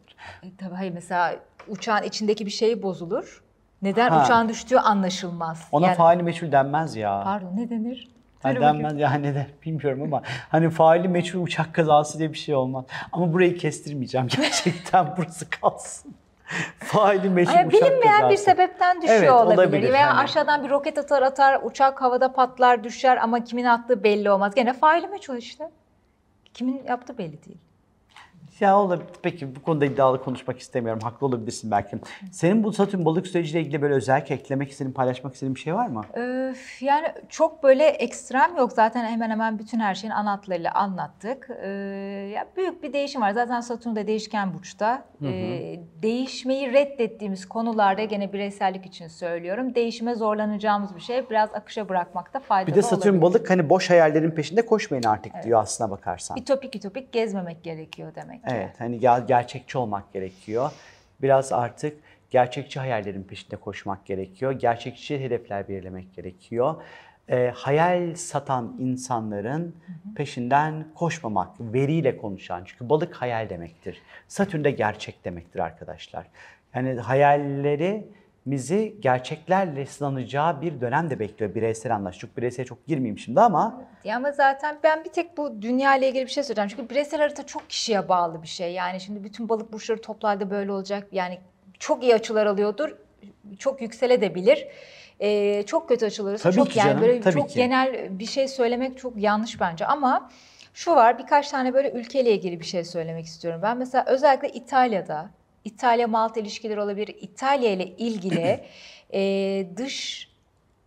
E, Tabii hayır mesela uçağın içindeki bir şey bozulur. Neden Ha. uçağın düştüğü anlaşılmaz. Ona Yani- faali meçhul denmez ya. Pardon ne denir? Ha, denmez yani ne der bilmiyorum ama hani faali meçhul uçak kazası diye bir şey olmaz. Ama burayı kestirmeyeceğim gerçekten burası kalsın. faali meçhul Ay, uçak bilinmeyen bir sebepten düşüyor Evet, olabilir. olabilir. Veya Hani- aşağıdan bir roket atar atar, uçak havada patlar düşer ama kimin attığı belli olmaz. Gene faili meçhul işte. Kimin yaptığı belli değil. Ya olabilir. Peki bu konuda iddialı konuşmak istemiyorum. Haklı olabilirsin belki. Senin bu Satürn balık süreciyle ilgili böyle özellikle eklemek istediğin, paylaşmak istediğin bir şey var mı? Öf, yani çok böyle ekstrem yok. Zaten hemen hemen bütün her şeyin ana hatlarıyla anlattık. Ee, ya büyük bir değişim var. Zaten Satürn de değişken burçta. Ee, değişmeyi reddettiğimiz konularda gene bireysellik için söylüyorum. Değişime zorlanacağımız bir şey. Biraz akışa bırakmakta faydalı Bir de Satürn olabilir. balık hani boş hayallerin peşinde koşmayın artık diyor aslına bakarsan. İtopik itopik gezmemek gerekiyor demek. Evet hani ger- gerçekçi olmak gerekiyor. Biraz artık gerçekçi hayallerin peşinde koşmak gerekiyor. Gerçekçi hedefler belirlemek gerekiyor. Ee, hayal satan insanların peşinden koşmamak, veriyle konuşan. Çünkü balık hayal demektir. Satürn de gerçek demektir arkadaşlar. Yani hayalleri bizi gerçeklerle sınanacağı bir dönem de bekliyor bireysel anlaş. Çok bireysel çok girmeyeyim şimdi ama Ya ama zaten ben bir tek bu dünya ile ilgili bir şey söyleyeceğim. Çünkü bireysel harita çok kişiye bağlı bir şey. Yani şimdi bütün balık burçları toplarda böyle olacak. Yani çok iyi açılar alıyordur. Çok yükselebilir. Ee, çok kötü açılar alıyorsa Tabii çok ki yani canım, böyle tabii çok ki. genel bir şey söylemek çok yanlış bence ama şu var birkaç tane böyle ülkeyle ilgili bir şey söylemek istiyorum. Ben mesela özellikle İtalya'da İtalya Malta ilişkileri olabilir. İtalya ile ilgili e, dış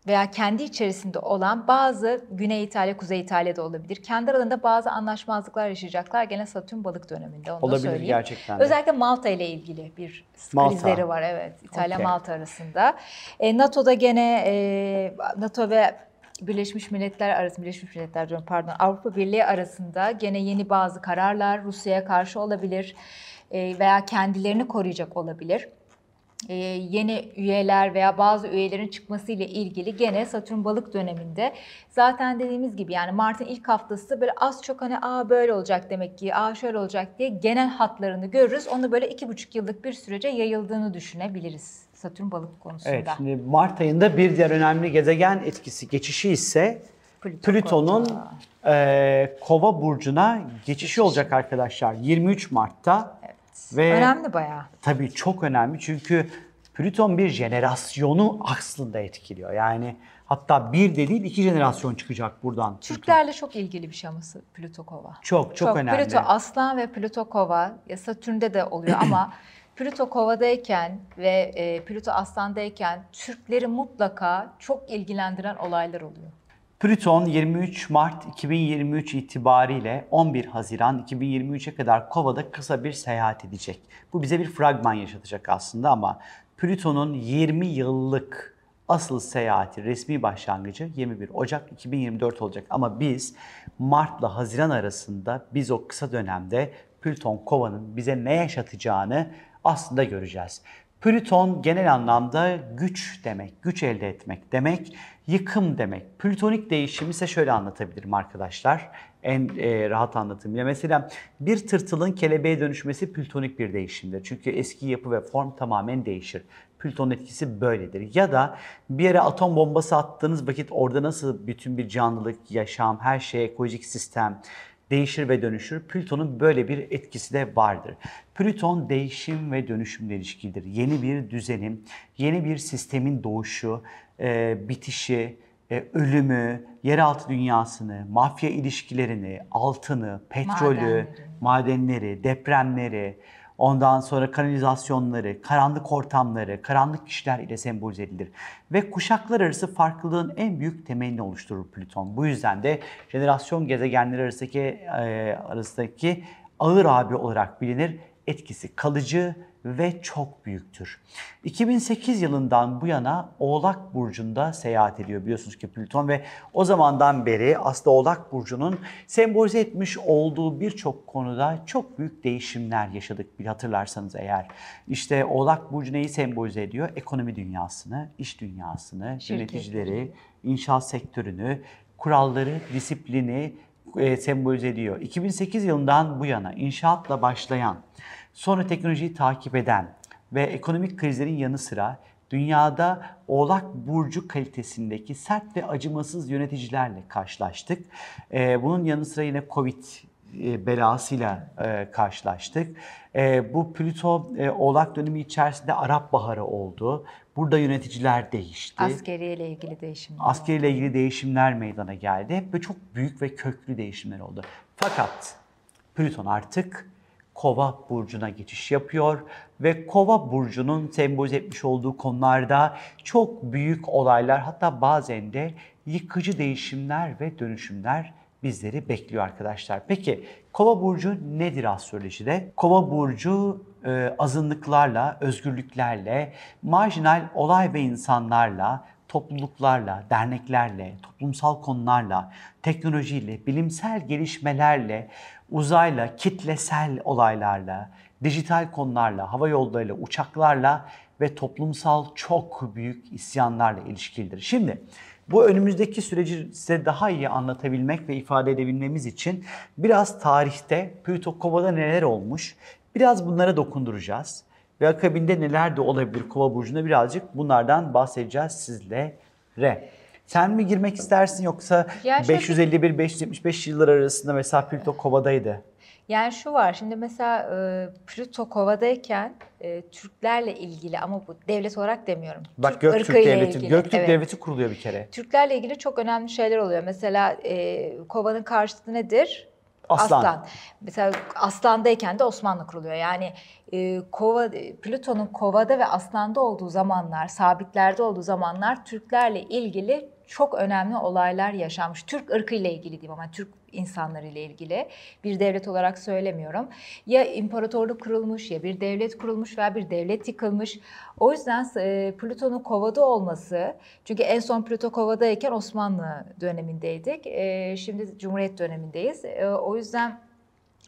veya kendi içerisinde olan bazı Güney İtalya, Kuzey İtalya'da olabilir. Kendi aralarında bazı anlaşmazlıklar yaşayacaklar gene Satürn balık döneminde onu da olabilir söyleyeyim. gerçekten de. Özellikle Malta ile ilgili bir Malta. krizleri var evet İtalya Okey. Malta arasında. E, NATO'da gene e, NATO ve Birleşmiş Milletler arasında Birleşmiş Milletler diyorum pardon Avrupa Birliği arasında gene yeni bazı kararlar Rusya'ya karşı olabilir veya kendilerini koruyacak olabilir. E, yeni üyeler veya bazı üyelerin çıkması ile ilgili gene Satürn balık döneminde zaten dediğimiz gibi yani Mart'ın ilk haftası böyle az çok hani aa böyle olacak demek ki aa şöyle olacak diye genel hatlarını görürüz. Onu böyle iki buçuk yıllık bir sürece yayıldığını düşünebiliriz Satürn balık konusunda. Evet, şimdi Mart ayında bir diğer önemli gezegen etkisi geçişi ise Plüton Plüton'un Kova. e, Kova burcuna geçişi olacak arkadaşlar 23 Mart'ta. Ve Önemli bayağı. tabii çok önemli çünkü Plüton bir jenerasyonu aslında etkiliyor. Yani hatta bir de değil iki jenerasyon çıkacak buradan. Plüton. Türklerle çok ilgili bir şey ama Plüto Kova. Çok çok, önemli. Plüto Aslan ve Plüto Kova Satürn'de de oluyor ama Plüto Kova'dayken ve e, Plüto Aslan'dayken Türkleri mutlaka çok ilgilendiren olaylar oluyor. Plüton 23 Mart 2023 itibariyle 11 Haziran 2023'e kadar Kova'da kısa bir seyahat edecek. Bu bize bir fragman yaşatacak aslında ama Plüton'un 20 yıllık asıl seyahati, resmi başlangıcı 21 Ocak 2024 olacak. Ama biz Mart'la Haziran arasında biz o kısa dönemde Plüton Kova'nın bize ne yaşatacağını aslında göreceğiz. Plüton genel anlamda güç demek, güç elde etmek demek, yıkım demek. Plütonik değişimi ise şöyle anlatabilirim arkadaşlar. En e, rahat anlatımıyla. Mesela bir tırtılın kelebeğe dönüşmesi plütonik bir değişimdir. Çünkü eski yapı ve form tamamen değişir. Plüton etkisi böyledir. Ya da bir yere atom bombası attığınız vakit orada nasıl bütün bir canlılık, yaşam, her şey, ekolojik sistem, değişir ve dönüşür. Plüton'un böyle bir etkisi de vardır. Plüton değişim ve dönüşümle ilişkilidir. Yeni bir düzenin, yeni bir sistemin doğuşu, e, bitişi, e, ölümü, yeraltı dünyasını, mafya ilişkilerini, altını, petrolü, Madenleri. madenleri, depremleri, Ondan sonra kanalizasyonları, karanlık ortamları, karanlık kişiler ile sembolize edilir. Ve kuşaklar arası farklılığın en büyük temelini oluşturur Plüton. Bu yüzden de jenerasyon gezegenleri arasındaki, e, arasındaki ağır abi olarak bilinir. Etkisi kalıcı ve çok büyüktür. 2008 yılından bu yana Oğlak Burcu'nda seyahat ediyor biliyorsunuz ki Plüton ve o zamandan beri aslında Oğlak Burcu'nun sembolize etmiş olduğu birçok konuda çok büyük değişimler yaşadık bir hatırlarsanız eğer. İşte Oğlak Burcu neyi sembolize ediyor? Ekonomi dünyasını, iş dünyasını, yöneticileri, inşaat sektörünü, kuralları, disiplini e, sembolize ediyor. 2008 yılından bu yana inşaatla başlayan Sonra teknolojiyi takip eden ve ekonomik krizlerin yanı sıra dünyada Oğlak Burcu kalitesindeki sert ve acımasız yöneticilerle karşılaştık. Ee, bunun yanı sıra yine Covid e, belasıyla e, karşılaştık. E, bu Plüto Oğlak dönemi içerisinde Arap Baharı oldu. Burada yöneticiler değişti. Askeriye ile ilgili değişimler. Askeriyle ilgili değişimler meydana geldi ve çok büyük ve köklü değişimler oldu. Fakat Plüton artık Kova burcuna geçiş yapıyor ve Kova burcunun sembolize etmiş olduğu konularda çok büyük olaylar hatta bazen de yıkıcı değişimler ve dönüşümler bizleri bekliyor arkadaşlar. Peki Kova burcu nedir astrolojide? Kova burcu e, azınlıklarla, özgürlüklerle, marjinal olay ve insanlarla, topluluklarla, derneklerle, toplumsal konularla, teknolojiyle, bilimsel gelişmelerle, uzayla, kitlesel olaylarla, dijital konularla, hava yollarıyla, uçaklarla ve toplumsal çok büyük isyanlarla ilişkilidir. Şimdi bu önümüzdeki süreci size daha iyi anlatabilmek ve ifade edebilmemiz için biraz tarihte Kova'da neler olmuş, biraz bunlara dokunduracağız. Ve akabinde neler de olabilir Kova burcunda birazcık bunlardan bahsedeceğiz sizlere. Sen mi girmek istersin yoksa Ya şöyle- 551-575 yıllar arasında mesela Plüto Kova'daydı. Yani şu var şimdi mesela e, Plüto Kova'dayken e, Türklerle ilgili ama bu devlet olarak demiyorum. Bak Türk Göktürk Devleti, ilgili, Göktürk evet. Devleti kuruluyor bir kere. Türklerle ilgili çok önemli şeyler oluyor. Mesela e, Kova'nın karşıtı nedir? Aslan. Mesela Aslan'dayken de Osmanlı kuruluyor. Yani e, Kova, Plüton'un Kova'da ve Aslan'da olduğu zamanlar, sabitlerde olduğu zamanlar Türklerle ilgili çok önemli olaylar yaşanmış. Türk ırkıyla ilgili diyeyim ama Türk insanları ile ilgili bir devlet olarak söylemiyorum. Ya imparatorluk kurulmuş ya bir devlet kurulmuş veya bir devlet yıkılmış. O yüzden e, Plüton'un Kova'da olması çünkü en son Plüto Kova'dayken Osmanlı dönemindeydik. E, şimdi Cumhuriyet dönemindeyiz. E, o yüzden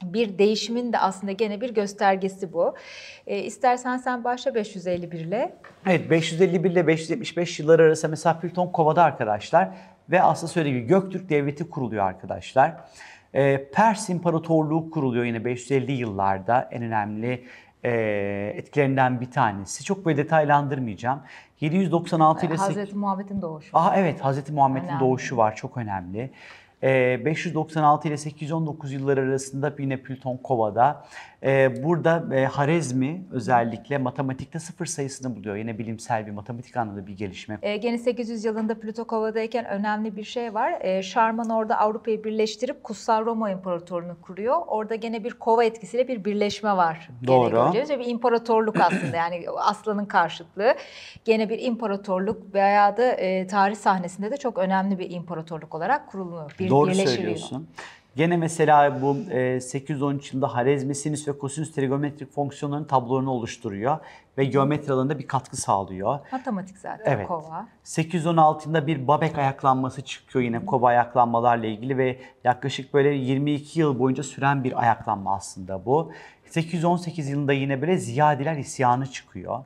bir değişimin de aslında gene bir göstergesi bu. E, istersen sen başla 551 ile. Evet 551 ile 575 yılları arası mesela Plüton Kova'da arkadaşlar ve aslında söylediğim gibi Göktürk Devleti kuruluyor arkadaşlar. Ee, Pers İmparatorluğu kuruluyor yine 550 yıllarda en önemli e, etkilerinden bir tanesi. Çok böyle detaylandırmayacağım. 796 ile Hazreti Muhammed'in doğuşu. Aha evet Hazreti Muhammed'in Önemli. doğuşu var çok önemli. Ee, 596 ile 819 yılları arasında yine Plüton Kova'da. Ee, burada e, Harezmi özellikle matematikte sıfır sayısını buluyor. Yine bilimsel bir matematik anlamda bir gelişme. E, gene 800 yılında Plüto Kova'dayken önemli bir şey var. Şarman orada Avrupa'yı birleştirip Kutsal Roma İmparatorluğunu kuruyor. Orada gene bir kova etkisiyle bir birleşme var. Gene Doğru. Ve bir imparatorluk aslında yani aslanın karşıtlığı. Gene bir imparatorluk veya da e, tarih sahnesinde de çok önemli bir imparatorluk olarak kuruluyor. Bir Doğru söylüyorsun. Gene mesela bu e, 813 yılında Harezmi sinüs ve kosinüs trigonometrik fonksiyonların tablolarını oluşturuyor ve geometri alanında bir katkı sağlıyor. Matematik zaten Evet. kova. 816 yılında bir Babek ayaklanması çıkıyor yine Kova ayaklanmalarla ilgili ve yaklaşık böyle 22 yıl boyunca süren bir ayaklanma aslında bu. 818 yılında yine böyle Ziyadiler isyanı çıkıyor.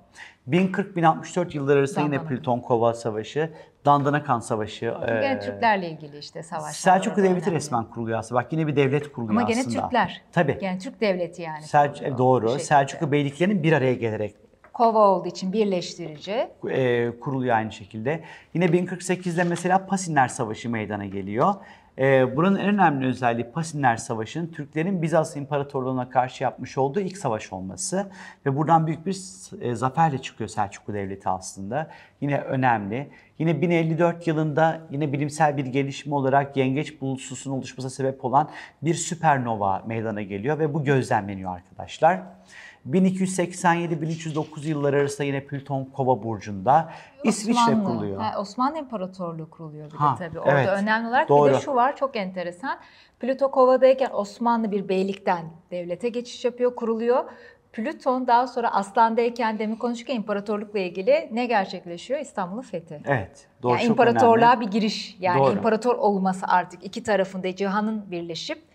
1040-1064 yılları arasında yine. Plüton Kova Savaşı, Dandanakan Savaşı. Gene e, Türklerle ilgili işte savaşlar. Selçuklu Devleti önemli. resmen kuruluyor aslında. Bak yine bir devlet kuruluyor Ama gene aslında. Türkler. Tabii. Yani Türk devleti yani. Selç- kuruluyor doğru. şekilde. Selçuklu beyliklerinin bir araya gelerek Kova olduğu için birleştirici. e, kuruluyor aynı şekilde. Yine 1048'de mesela Pasinler Savaşı meydana geliyor. E, buranın en önemli özelliği Pasinler Savaşı'nın Türklerin Bizans İmparatorluğu'na karşı yapmış olduğu ilk savaş olması. Ve buradan büyük bir e, zaferle çıkıyor Selçuklu Devleti aslında. Yine önemli. Yine 1054 yılında yine bilimsel bir gelişme olarak yengeç bulutusunun oluşmasına sebep olan bir süpernova meydana geliyor ve bu gözlemleniyor arkadaşlar. 1287-1309 yılları arasında yine Plüton Kova burcunda İsviçre Osmanlı. kuruluyor. Ha, Osmanlı İmparatorluğu kuruluyor bir de Ha, tabii. Orada evet. önemli olarak bir Doğru. de şu var çok enteresan. Plüto Kova'dayken Osmanlı bir beylikten devlete geçiş yapıyor, kuruluyor. Plüton daha sonra Aslan'dayken demin konuşurken imparatorlukla ilgili ne gerçekleşiyor? İstanbul'un fethi. Evet, doğru yani imparatorluğa önemli. bir giriş. Yani Doğru. imparator olması artık iki tarafında cihanın birleşip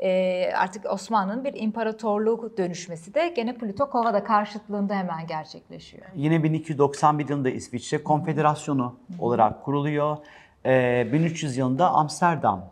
e, artık Osmanlı'nın bir imparatorluğu dönüşmesi de gene Plüto Kova'da karşıtlığında hemen gerçekleşiyor. Yine 1291 yılında İsviçre Konfederasyonu olarak kuruluyor. Ee, 1300 yılında Amsterdam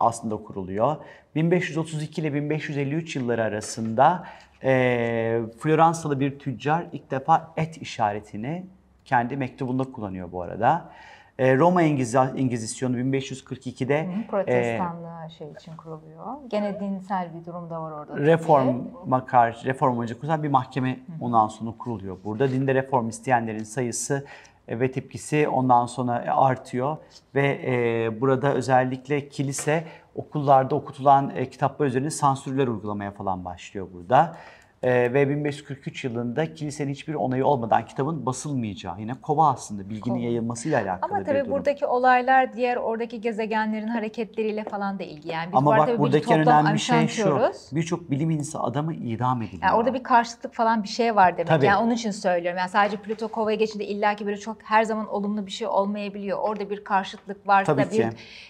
aslında kuruluyor. 1532 ile 1553 yılları arasında e, Floransalı bir tüccar ilk defa et işaretini kendi mektubunda kullanıyor bu arada. E, Roma İngiz- İngizisyonu 1542'de e, Protestanlığa şey için kuruluyor. Gene dinsel bir durum da var orada. reforma karşı, reform amacı kurulan bir mahkeme ondan sonra kuruluyor. Burada dinde reform isteyenlerin sayısı e, ve tepkisi ondan sonra artıyor ve e, burada özellikle kilise okullarda okutulan e, kitaplar üzerine sansürler uygulamaya falan başlıyor burada. E, ve 1543 yılında kilisenin hiçbir onayı olmadan kitabın basılmayacağı yine kova aslında bilginin Kova. yayılmasıyla alakalı Ama tabii buradaki olaylar diğer oradaki gezegenlerin hareketleriyle falan da ilgili. Yani biz Ama bu bak buradaki toplam önemli şey şu. Birçok bilim insanı adamı idam ediliyor. Yani orada bir karşıtlık falan bir şey var demek. Tabii. Yani onun için söylüyorum. Yani sadece Plüto Kova'ya geçince illaki böyle çok her zaman olumlu bir şey olmayabiliyor. Orada bir karşıtlık varsa, Tabii bir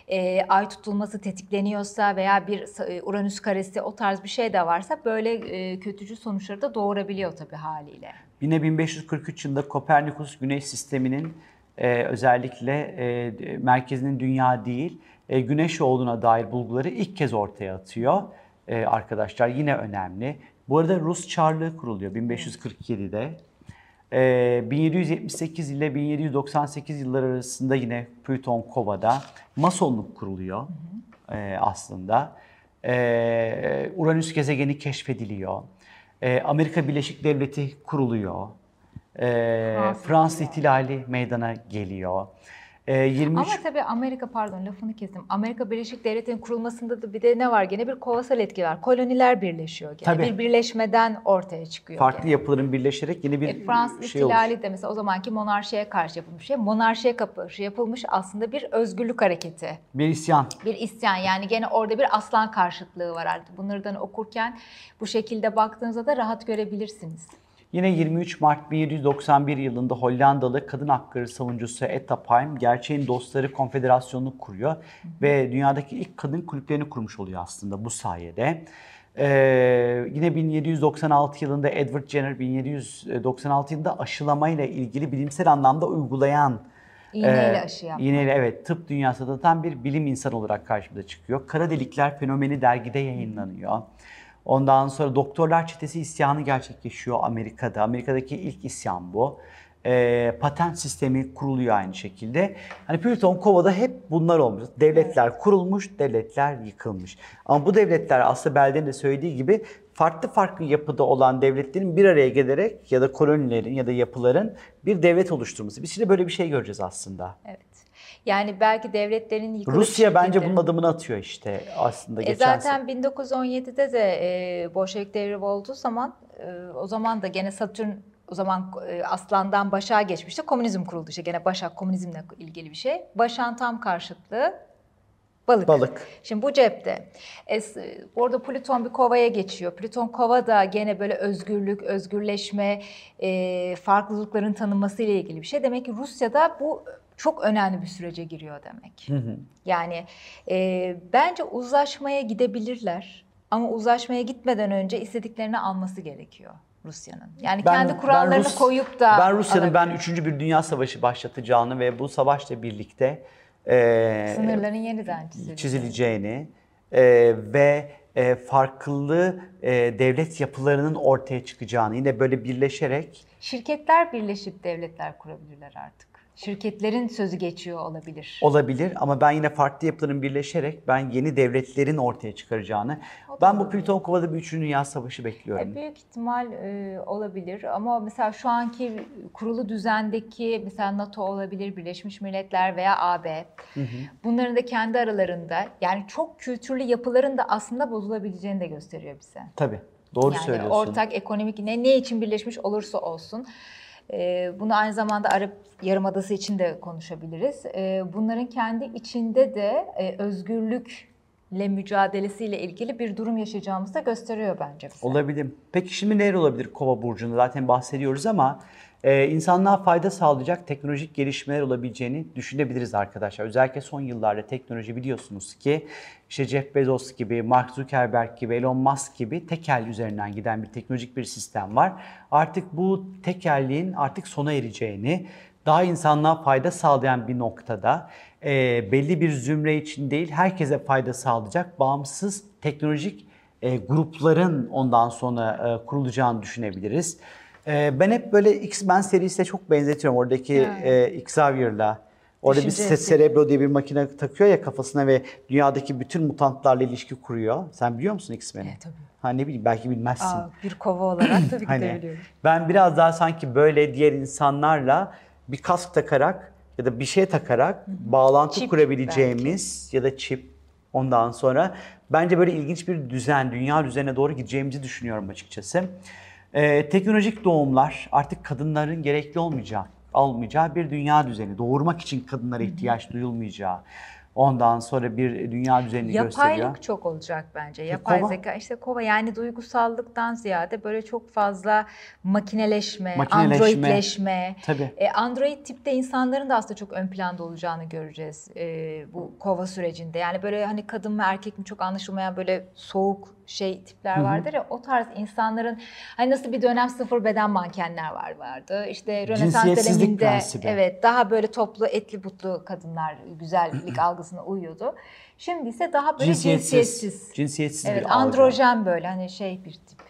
e, ay tutulması tetikleniyorsa veya bir e, Uranüs karesi o tarz bir şey de varsa böyle e, kötücül sonuçları da doğurabiliyor tabii haliyle. Yine 1543 yılında Kopernikus Güneş sisteminin e, özellikle e, merkezinin dünya değil, e, güneş olduğuna dair bulguları ilk kez ortaya atıyor e, arkadaşlar. Yine önemli. Bu arada Rus Çarlığı kuruluyor 1547'de. E, 1778 ile 1798 yılları arasında yine Plüton Kova'da Masonluk kuruluyor e, aslında. E, Uranüs gezegeni keşfediliyor. E, Amerika Birleşik Devleti kuruluyor. E, Fransız ihtilali meydana geliyor. E, 23 Ama tabii Amerika pardon lafını kestim. Amerika Birleşik Devletleri'nin kurulmasında da bir de ne var gene bir kovasal etki var. Koloniler birleşiyor gene. Tabii. Bir birleşmeden ortaya çıkıyor. farklı gene. yapıların birleşerek yeni bir E, Fransız şey ihtilali de mesela o zamanki monarşiye karşı yapılmış şey. Monarşiye karşı yapılmış aslında bir özgürlük hareketi. Bir isyan. Bir isyan yani gene orada bir aslan karşıtlığı var artık. Bunlardan okurken bu şekilde baktığınızda da rahat görebilirsiniz. Yine 23 Mart 1791 yılında Hollandalı kadın hakları savunucusu Etta Palm Gerçeğin Dostları Konfederasyonu'nu kuruyor ve dünyadaki ilk kadın kulüplerini kurmuş oluyor aslında bu sayede. Ee, yine 1796 yılında Edward Jenner 1796 yılında aşılamayla ilgili bilimsel anlamda uygulayan İğneyle ee, aşı yapmak. İğneyle evet tıp dünyasında tam bir bilim insanı olarak karşımıza çıkıyor. Kara delikler fenomeni dergide yayınlanıyor. Ondan sonra doktorlar çetesi isyanı gerçekleşiyor Amerika'da. Amerika'daki ilk isyan bu. Ee, patent sistemi kuruluyor aynı şekilde. Hani Plüton Kova'da hep bunlar olmuş. Devletler kurulmuş, devletler yıkılmış. Ama bu devletler aslında Belden'in de söylediği gibi farklı farklı yapıda olan devletlerin bir araya gelerek ya da kolonilerin ya da yapıların bir devlet oluşturması. Biz şimdi böyle bir şey göreceğiz aslında. Evet. Yani belki devletlerin yıkılıp Rusya bence bunun adımını atıyor işte aslında E geçen zaten 1917'de de e, Bolşevik devrimi olduğu zaman e, o zaman da gene Satürn o zaman e, Aslan'dan Başak'a geçmişti. Komünizm kuruldu işte gene Başak komünizmle ilgili bir şey. Başak'ın tam karşıtlığı balık. Balık. Şimdi bu cepte. Es, orada Plüton bir kovaya geçiyor. Plüton kova da gene böyle özgürlük, özgürleşme, e, farklılıkların tanınması ile ilgili bir şey. Demek ki Rusya'da bu çok önemli bir sürece giriyor demek. Yani e, bence uzlaşmaya gidebilirler. Ama uzlaşmaya gitmeden önce istediklerini alması gerekiyor Rusya'nın. Yani kendi kurallarını Rus- koyup da ben Rusya'nın ben alabilir. 3. bir dünya savaşı başlatacağını ve bu savaşla birlikte e, sınırların yeniden çizileceğini. çizileceğini e, ve e, farklı e, devlet yapılarının ortaya çıkacağını yine böyle birleşerek Şirketler birleşip devletler kurabilirler artık. Şirketlerin sözü geçiyor olabilir. Olabilir ama ben yine farklı yapıların birleşerek ben yeni devletlerin ortaya çıkaracağını, O ben bu. Plüton Kova'da bir üçüncü dünya savaşı bekliyorum. E, büyük ihtimal e, olabilir ama mesela şu anki kurulu düzendeki mesela NATO olabilir, Birleşmiş Milletler veya AB. Bunların da kendi aralarında yani çok kültürlü yapıların da aslında bozulabileceğini de gösteriyor bize. Tabii. Doğru yani söylüyorsun. ortak ekonomik ne ne için birleşmiş olursa olsun e, bunu aynı zamanda Arap Yarımadası için de konuşabiliriz. E, bunların kendi içinde de e, özgürlükle mücadelesiyle ilgili bir durum yaşayacağımızı da gösteriyor bence bize. Olabilir. Peki şimdi neler olabilir Kova burcunda? Zaten bahsediyoruz ama e, insanlığa fayda sağlayacak teknolojik gelişmeler olabileceğini düşünebiliriz arkadaşlar. Özellikle son yıllarda teknoloji biliyorsunuz ki işte Jeff Bezos gibi, Mark Zuckerberg gibi, Elon Musk gibi tekel üzerinden giden bir teknolojik bir sistem var. Artık bu tekelliğin artık sona ereceğini, daha insanlığa fayda sağlayan bir noktada e, belli bir zümre için değil herkese fayda sağlayacak bağımsız teknolojik e, grupların ondan sonra e, kurulacağını düşünebiliriz. E, ben hep böyle X-Men serisiyle çok benzetiyorum oradaki e, Xavier'la. Orada bir Düşünce Cerebro diye bir makine takıyor ya kafasına ve dünyadaki bütün mutantlarla ilişki kuruyor. Sen biliyor musun X-Men'i? Evet, tabii. Ha ne bileyim belki bilmezsin. Aa, bir kova olarak tabii ki de Hani biliyorum. ben biraz daha sanki böyle diğer insanlarla bir kask takarak ya da bir şey takarak bağlantı Çip kurabileceğimiz ya da çip ondan sonra bence böyle ilginç bir düzen, dünya düzenine doğru gideceğimizi düşünüyorum açıkçası. Ee, teknolojik doğumlar artık kadınların gerekli olmayacağı, almayacağı bir dünya düzeni. Doğurmak için kadınlara ihtiyaç duyulmayacağı. Ondan sonra bir dünya düzenini gösteriyor. Yapaylık çok olacak bence. Yapay kova. zeka işte kova yani duygusallıktan ziyade böyle çok fazla makineleşme, Makineleşme. androidleşme. Tabii. E, android tipte insanların da aslında çok ön planda olacağını göreceğiz e, bu kova sürecinde. Yani böyle hani kadın mı erkek mi çok anlaşılmayan böyle soğuk şey tipler vardır ya o tarz insanların hani nasıl bir dönem sıfır beden mankenler var vardı. İşte Rönesans döneminde prensibi. evet daha böyle toplu etli butlu kadınlar güzellik algısına uyuyordu. Şimdi ise daha böyle Cinsiyetsiz, cinsiyetsiz. cinsiyetsiz Evet bir algı. androjen böyle hani şey bir tip.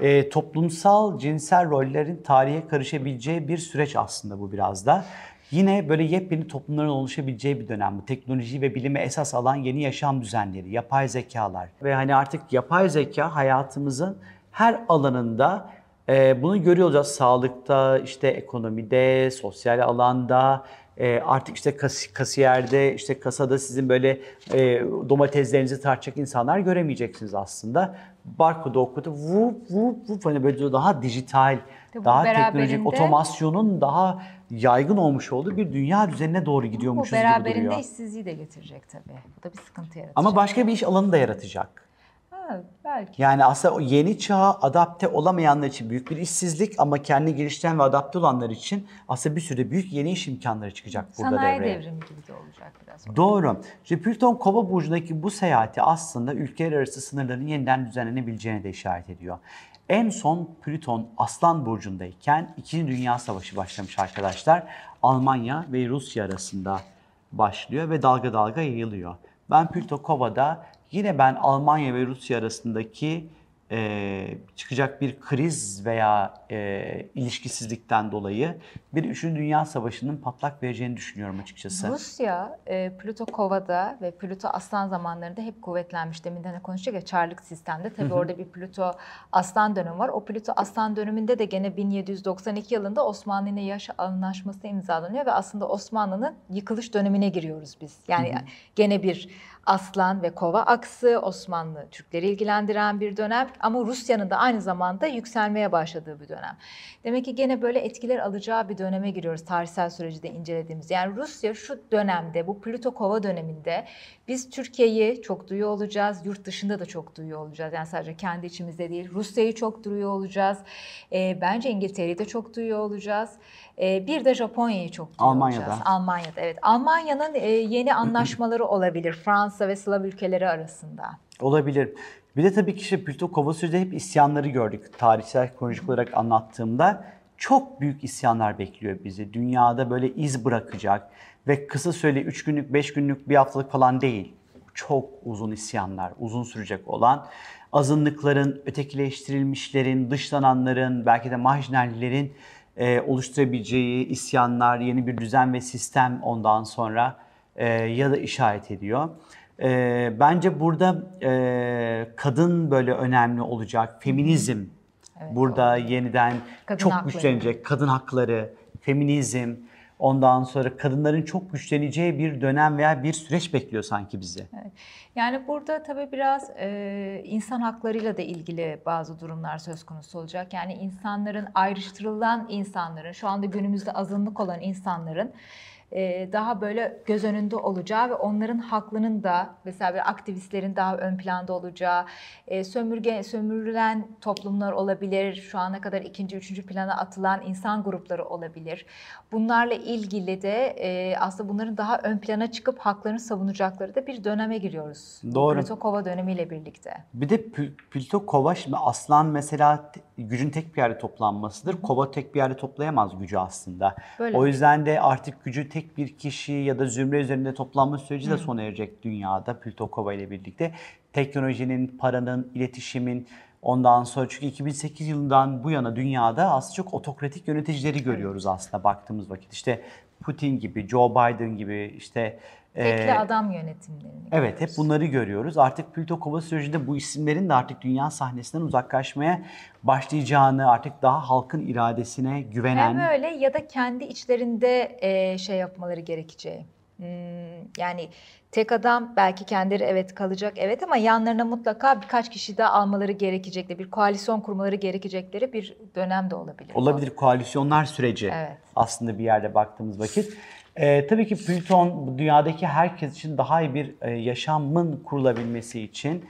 e, toplumsal cinsel rollerin tarihe karışabileceği bir süreç aslında bu biraz da. Yine böyle yepyeni toplumların oluşabileceği bir dönem bu. Teknoloji ve bilime esas alan yeni yaşam düzenleri, yapay zekalar. Ve hani artık yapay zeka hayatımızın her alanında e, bunu görüyor olacağız. Sağlıkta, işte ekonomide, sosyal alanda, e, artık işte kas, kasiyerde, işte kasada sizin böyle e, domateslerinizi tartacak insanlar göremeyeceksiniz aslında. Barkodu okudu, vup vup vup hani böyle daha dijital, Tabii bu daha teknolojik, beraberinde- otomasyonun daha yaygın olmuş olduğu bir dünya düzenine doğru Bu gidiyormuşuz gibi beraberinde duruyor. işsizliği de getirecek tabii. Bu da bir sıkıntı yaratacak. Ama başka bir iş alanı da yaratacak. Ha, belki. Yani aslında o yeni çağa adapte olamayanlar için büyük bir işsizlik ama kendi geliştiren ve adapte olanlar için aslında bir sürü büyük yeni iş imkanları çıkacak burada Sanayi devreye. devrimi gibi de olacak biraz. Doğru. İşte Plüton Kova burcundaki bu seyahati aslında ülkeler arası sınırların yeniden düzenlenebileceğine de işaret ediyor. En son Plüton Aslan burcundayken 2. Dünya Savaşı başlamış arkadaşlar. Almanya ve Rusya arasında başlıyor ve dalga dalga yayılıyor. Ben Plüto Kova'da yine ben Almanya ve Rusya arasındaki e, çıkacak bir kriz veya e, ilişkisizlikten dolayı bir 3. Dünya Savaşı'nın patlak vereceğini düşünüyorum açıkçası. Rusya, e, Plüto Kova'da ve Plüto Aslan zamanlarında hep kuvvetlenmiş. Deminden de konuştuk ya Çarlık sistemde. Tabii orada bir Plüto Aslan dönemi var. O Plüto Aslan döneminde de gene 1792 yılında Osmanlı ile yaş anlaşması imzalanıyor ve aslında Osmanlı'nın yıkılış dönemine giriyoruz biz. Yani gene bir Aslan ve Kova aksı Osmanlı Türkleri ilgilendiren bir dönem ama Rusya'nın da aynı zamanda yükselmeye başladığı bir dönem. Demek ki gene böyle etkiler alacağı bir döneme giriyoruz tarihsel süreci de incelediğimiz. Yani Rusya şu dönemde bu Plüto Kova döneminde biz Türkiye'yi çok duyuyor olacağız. Yurt dışında da çok duyuyor olacağız. Yani sadece kendi içimizde değil. Rusya'yı çok duyuyor olacağız. Ee, bence İngiltere'yi de çok duyuyor olacağız. Ee, bir de Japonya'yı çok duyuyor Almanya'da. olacağız. Almanya'da evet. Almanya'nın e, yeni anlaşmaları olabilir Fransa ve Slav ülkeleri arasında. Olabilir. Bir de tabii ki işte Plüto Kova sürede hep isyanları gördük. Tarihsel kronolojik olarak anlattığımda çok büyük isyanlar bekliyor bizi. Dünyada böyle iz bırakacak ve kısa süreli 3 günlük, 5 günlük, bir haftalık falan değil. Çok uzun isyanlar, uzun sürecek olan azınlıkların, ötekileştirilmişlerin, dışlananların, belki de marjinallerin e, oluşturabileceği isyanlar, yeni bir düzen ve sistem ondan sonra e, ya da işaret ediyor. E, bence burada e, kadın böyle önemli olacak, feminizm burada yeniden Kadın çok hakları. güçlenecek, kadın hakları, feminizm, ondan sonra kadınların çok güçleneceği bir dönem veya bir süreç bekliyor sanki bizi. Yani burada tabii biraz e, insan haklarıyla da ilgili bazı durumlar söz konusu olacak. Yani insanların ayrıştırılan insanların, şu anda günümüzde azınlık olan insanların daha böyle göz önünde olacağı ve onların haklının da mesela bir aktivistlerin daha ön planda olacağı, sömürge sömürülen toplumlar olabilir, şu ana kadar ikinci, üçüncü plana atılan insan grupları olabilir. Bunlarla ilgili de aslında bunların daha ön plana çıkıp haklarını savunacakları da bir döneme giriyoruz. Doğru. Plutokova dönemiyle birlikte. Bir de Pl- Plüto Kova şimdi aslan mesela gücün tek bir yerde toplanmasıdır. Kova tek bir yerde toplayamaz gücü aslında. Böyle o yüzden de artık gücü tek bir kişi ya da zümre üzerinde toplanma süreci de sona erecek dünyada Plüto Kova ile birlikte. Teknolojinin, paranın, iletişimin ondan sonra çünkü 2008 yılından bu yana dünyada aslında çok otokratik yöneticileri görüyoruz aslında baktığımız vakit. İşte Putin gibi, Joe Biden gibi işte Tekli e, adam yönetimlerini Evet hep görüyoruz. bunları görüyoruz. Artık Plüto Kova sürecinde bu isimlerin de artık dünya sahnesinden uzaklaşmaya başlayacağını, artık daha halkın iradesine güvenen... Hem öyle ya da kendi içlerinde e, şey yapmaları gerekeceği. Hmm, yani tek adam belki kendileri evet kalacak evet ama yanlarına mutlaka birkaç kişi daha almaları gerekecekleri, bir koalisyon kurmaları gerekecekleri bir dönem de olabilir. Olabilir koalisyonlar süreci Evet. aslında bir yerde baktığımız vakit. Ee, tabii ki Plüton dünyadaki herkes için daha iyi bir e, yaşamın kurulabilmesi için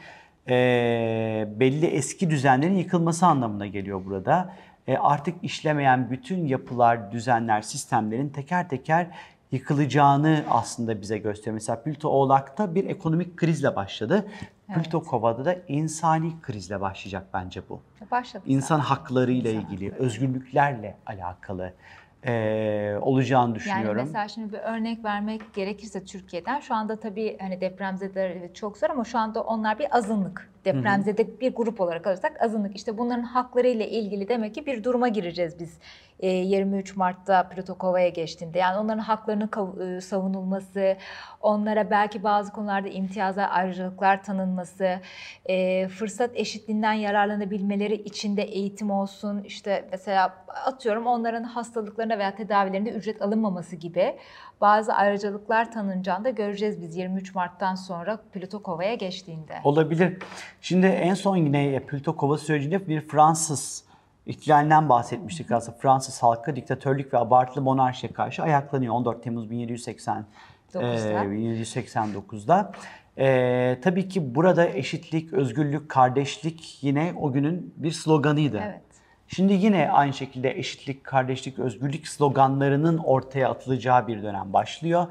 e, belli eski düzenlerin yıkılması anlamına geliyor burada. E, artık işlemeyen bütün yapılar, düzenler, sistemlerin teker teker yıkılacağını aslında bize gösteriyor. Mesela Plüto Oğlak'ta bir ekonomik krizle başladı. Plüto Kova'da da insani krizle başlayacak bence bu Başladı. insan haklarıyla İnsan ilgili, hakları. özgürlüklerle alakalı eee, olacağını Yani düşünüyorum. mesela şimdi bir örnek vermek gerekirse Türkiye'den şu anda tabii hani depremzedeler çok zor ama şu anda onlar bir azınlık. Depremzede bir grup olarak alırsak azınlık. İşte bunların haklarıyla ilgili demek ki bir duruma gireceğiz biz. e, 23 Mart'ta Protokova'ya geçtiğinde. Yani onların haklarının e, savunulması, onlara belki bazı konularda imtiyazlar, ayrıcalıklar tanınması, e, fırsat eşitliğinden yararlanabilmeleri için de eğitim olsun. İşte mesela atıyorum onların hastalıklarına veya tedavilerinde ücret alınmaması gibi bazı ayrıcalıklar tanınacağını da göreceğiz biz 23 Mart'tan sonra Plütokova'ya geçtiğinde. Olabilir. Şimdi en son yine Plüto Kova sürecinde bir Fransız ihtilalinden bahsetmiştik aslında. Fransız halkı diktatörlük ve abartılı monarşiye karşı ayaklanıyor 14 Temmuz 1780 Dokuzda. eee, 1789'da. Eee, tabii ki burada eşitlik, özgürlük, kardeşlik yine o günün bir sloganıydı. Evet. Şimdi yine aynı şekilde eşitlik, kardeşlik, özgürlük sloganlarının ortaya atılacağı bir dönem başlıyor.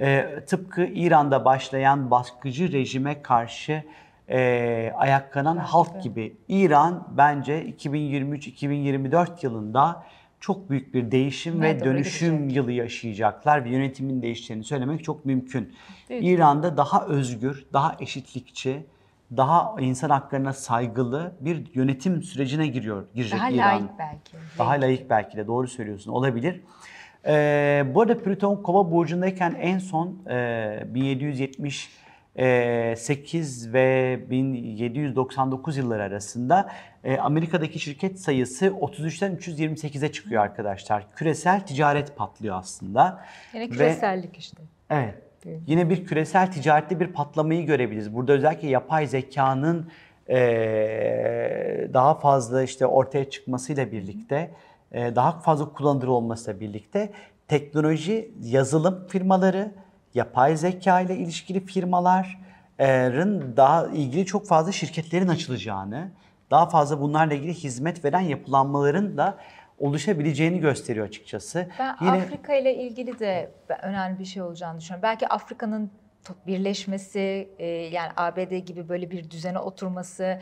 Ee, tıpkı İran'da başlayan baskıcı rejime karşı e, ayaklanan halk gibi İran bence 2023-2024 yılında çok büyük bir değişim Evet, ve dönüşüm gidecek. yılı yaşayacaklar ve yönetimin değişeceğini söylemek çok mümkün. Büyük İran'da daha özgür, daha eşitlikçi, daha insan haklarına saygılı bir yönetim sürecine giriyor, girecek Daha İran. layık belki. Daha layık belki de doğru söylüyorsun olabilir. Ee, bu arada Plüton Kova burcundayken en son e, 1778 ve 1799 yılları arasında e, Amerika'daki şirket sayısı 33'ten 328'e çıkıyor arkadaşlar. Küresel ticaret patlıyor aslında. Yine Ve- küresellik işte. Evet. Yine bir küresel ticarette bir patlamayı görebiliriz. Burada özellikle yapay zekanın eee, daha fazla işte ortaya çıkmasıyla birlikte, eee, daha fazla kullanılır olmasıyla birlikte teknoloji, yazılım firmaları, yapay zeka ile ilişkili firmaların daha ilgili çok fazla şirketlerin açılacağını, daha fazla bunlarla ilgili hizmet veren yapılanmaların da oluşabileceğini gösteriyor açıkçası. Ben Yine Afrika ile ilgili de önemli bir şey olacağını düşünüyorum. Belki Afrika'nın birleşmesi, e, yani ABD gibi böyle bir düzene oturması